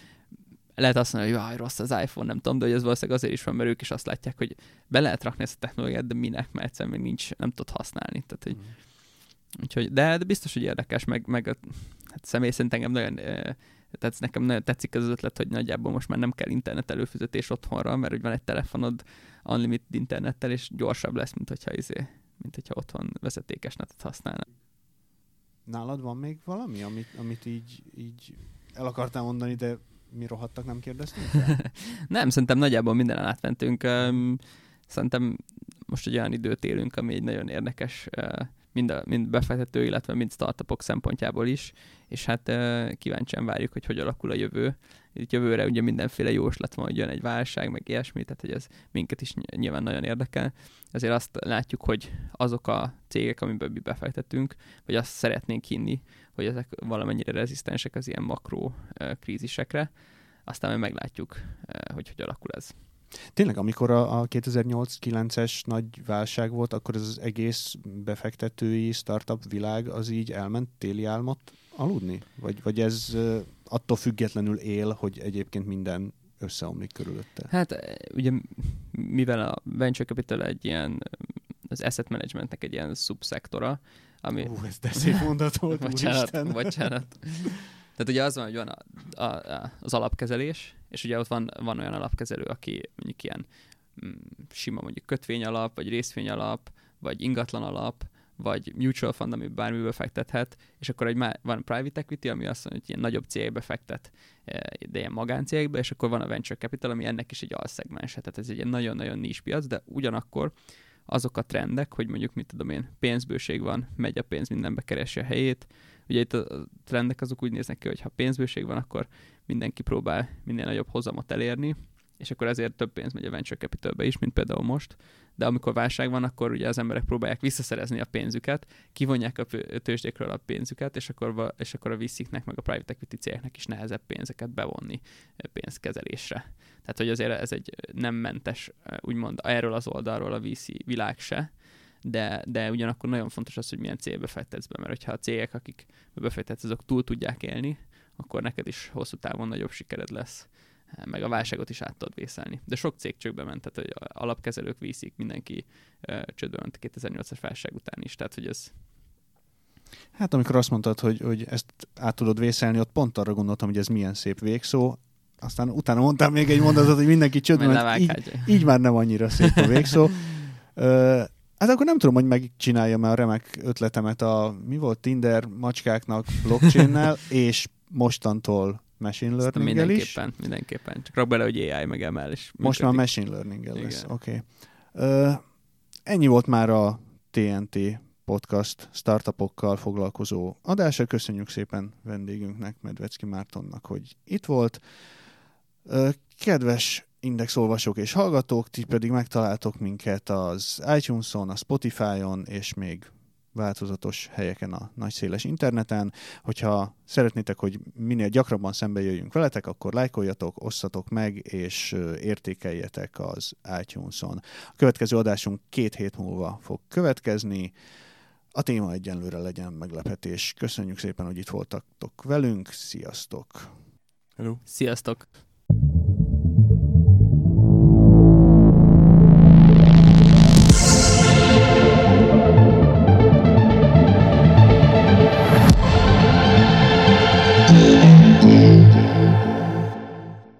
lehet azt mondani, hogy jaj, rossz az iPhone, nem tudom, de hogy ez valószínűleg azért is van, mert ők is azt látják, hogy be lehet rakni ezt a technológiát, de minek, mert egyszerűen még nincs, nem tud használni. Tehát, hogy, mm. úgyhogy, de, de biztos, hogy érdekes, meg, meg hát személy szerint engem nagyon tehát nekem nagyon tetszik az ötlet, hogy nagyjából most már nem kell internet előfizetés otthonra, mert hogy van egy telefonod unlimited internettel, és gyorsabb lesz, mint hogyha, izé, mint hogyha otthon vezetékes netet használna. Nálad van még valami, amit, amit így, így el akartál mondani, de mi rohadtak nem kérdeztünk? (laughs) nem, szerintem nagyjából mindenen átmentünk. Szerintem most egy olyan időt élünk, ami egy nagyon érdekes mind, a, mind befektető, illetve mind startupok szempontjából is, és hát kíváncsian várjuk, hogy hogy alakul a jövő. Itt jövőre ugye mindenféle jóslat van, hogy jön egy válság, meg ilyesmi, tehát hogy ez minket is nyilván nagyon érdekel. Ezért azt látjuk, hogy azok a cégek, amiben mi befektetünk, vagy azt szeretnénk hinni, hogy ezek valamennyire rezisztensek az ilyen makro krízisekre, aztán majd meglátjuk, hogy hogy alakul ez. Tényleg, amikor a, a 2008-9-es nagy válság volt, akkor ez az egész befektetői startup világ az így elment téli álmot aludni? Vagy, vagy ez attól függetlenül él, hogy egyébként minden összeomlik körülötte? Hát ugye mivel a venture capital egy ilyen, az asset managementnek egy ilyen szubszektora, ami... Ú, ez de szép mondat volt, (laughs) bocsánat, bocsánat. Tehát ugye az van, hogy van a, a, a, az alapkezelés, és ugye ott van, van olyan alapkezelő, aki mondjuk ilyen mm, sima mondjuk kötvény alap, vagy részvény alap, vagy ingatlan alap, vagy mutual fund, ami bármiből fektethet, és akkor egy van private equity, ami azt mondja, hogy ilyen nagyobb cégekbe fektet, eh, de ilyen magáncégekbe, és akkor van a venture capital, ami ennek is egy alszegmens. Tehát ez egy nagyon-nagyon nis piac, de ugyanakkor azok a trendek, hogy mondjuk mit tudom én, pénzbőség van, megy a pénz, mindenbe keresi a helyét, Ugye itt a trendek azok úgy néznek ki, hogy ha pénzbőség van, akkor mindenki próbál minél nagyobb hozamot elérni, és akkor ezért több pénz megy a venture capitalbe is, mint például most. De amikor válság van, akkor ugye az emberek próbálják visszaszerezni a pénzüket, kivonják a tőzsdékről a pénzüket, és akkor, és akkor a visziknek, meg a private equity cégeknek is nehezebb pénzeket bevonni pénzkezelésre. Tehát, hogy azért ez egy nem mentes, úgymond erről az oldalról a VC világ se, de, de ugyanakkor nagyon fontos az, hogy milyen célbe fektetsz be, mert hogyha a cégek, akik befektetsz, azok túl tudják élni, akkor neked is hosszú távon nagyobb sikered lesz. Meg a válságot is át tudod vészelni. De sok cég csőkbe ment, tehát hogy alapkezelők viszik, mindenki uh, csődbe ment 2008-as válság után is, tehát hogy ez... Hát amikor azt mondtad, hogy, hogy ezt át tudod vészelni, ott pont arra gondoltam, hogy ez milyen szép végszó, aztán utána mondtam még egy mondatot, hogy mindenki csődbe ment, így, így már nem annyira szép a végszó. (laughs) Uh, Hát akkor nem tudom, hogy megcsinálja a remek ötletemet a, mi volt, Tinder macskáknak blockchain (laughs) és mostantól machine learning mindenképpen, is. Mindenképpen, csak rak bele, hogy AI meg ML is. Most már machine learning lesz, oké. Okay. Uh, ennyi volt már a TNT podcast startupokkal foglalkozó adása. Köszönjük szépen vendégünknek, Medvecki Mártonnak, hogy itt volt. Kedves Index olvasók és hallgatók, ti pedig megtaláltok minket az iTunes-on, a Spotify-on, és még változatos helyeken a nagyszéles interneten. Hogyha szeretnétek, hogy minél gyakrabban szembe jöjjünk veletek, akkor lájkoljatok, osszatok meg, és értékeljetek az iTunes-on. A következő adásunk két hét múlva fog következni. A téma egyenlőre legyen meglepetés. Köszönjük szépen, hogy itt voltatok velünk. Sziasztok! Hello. Sziasztok!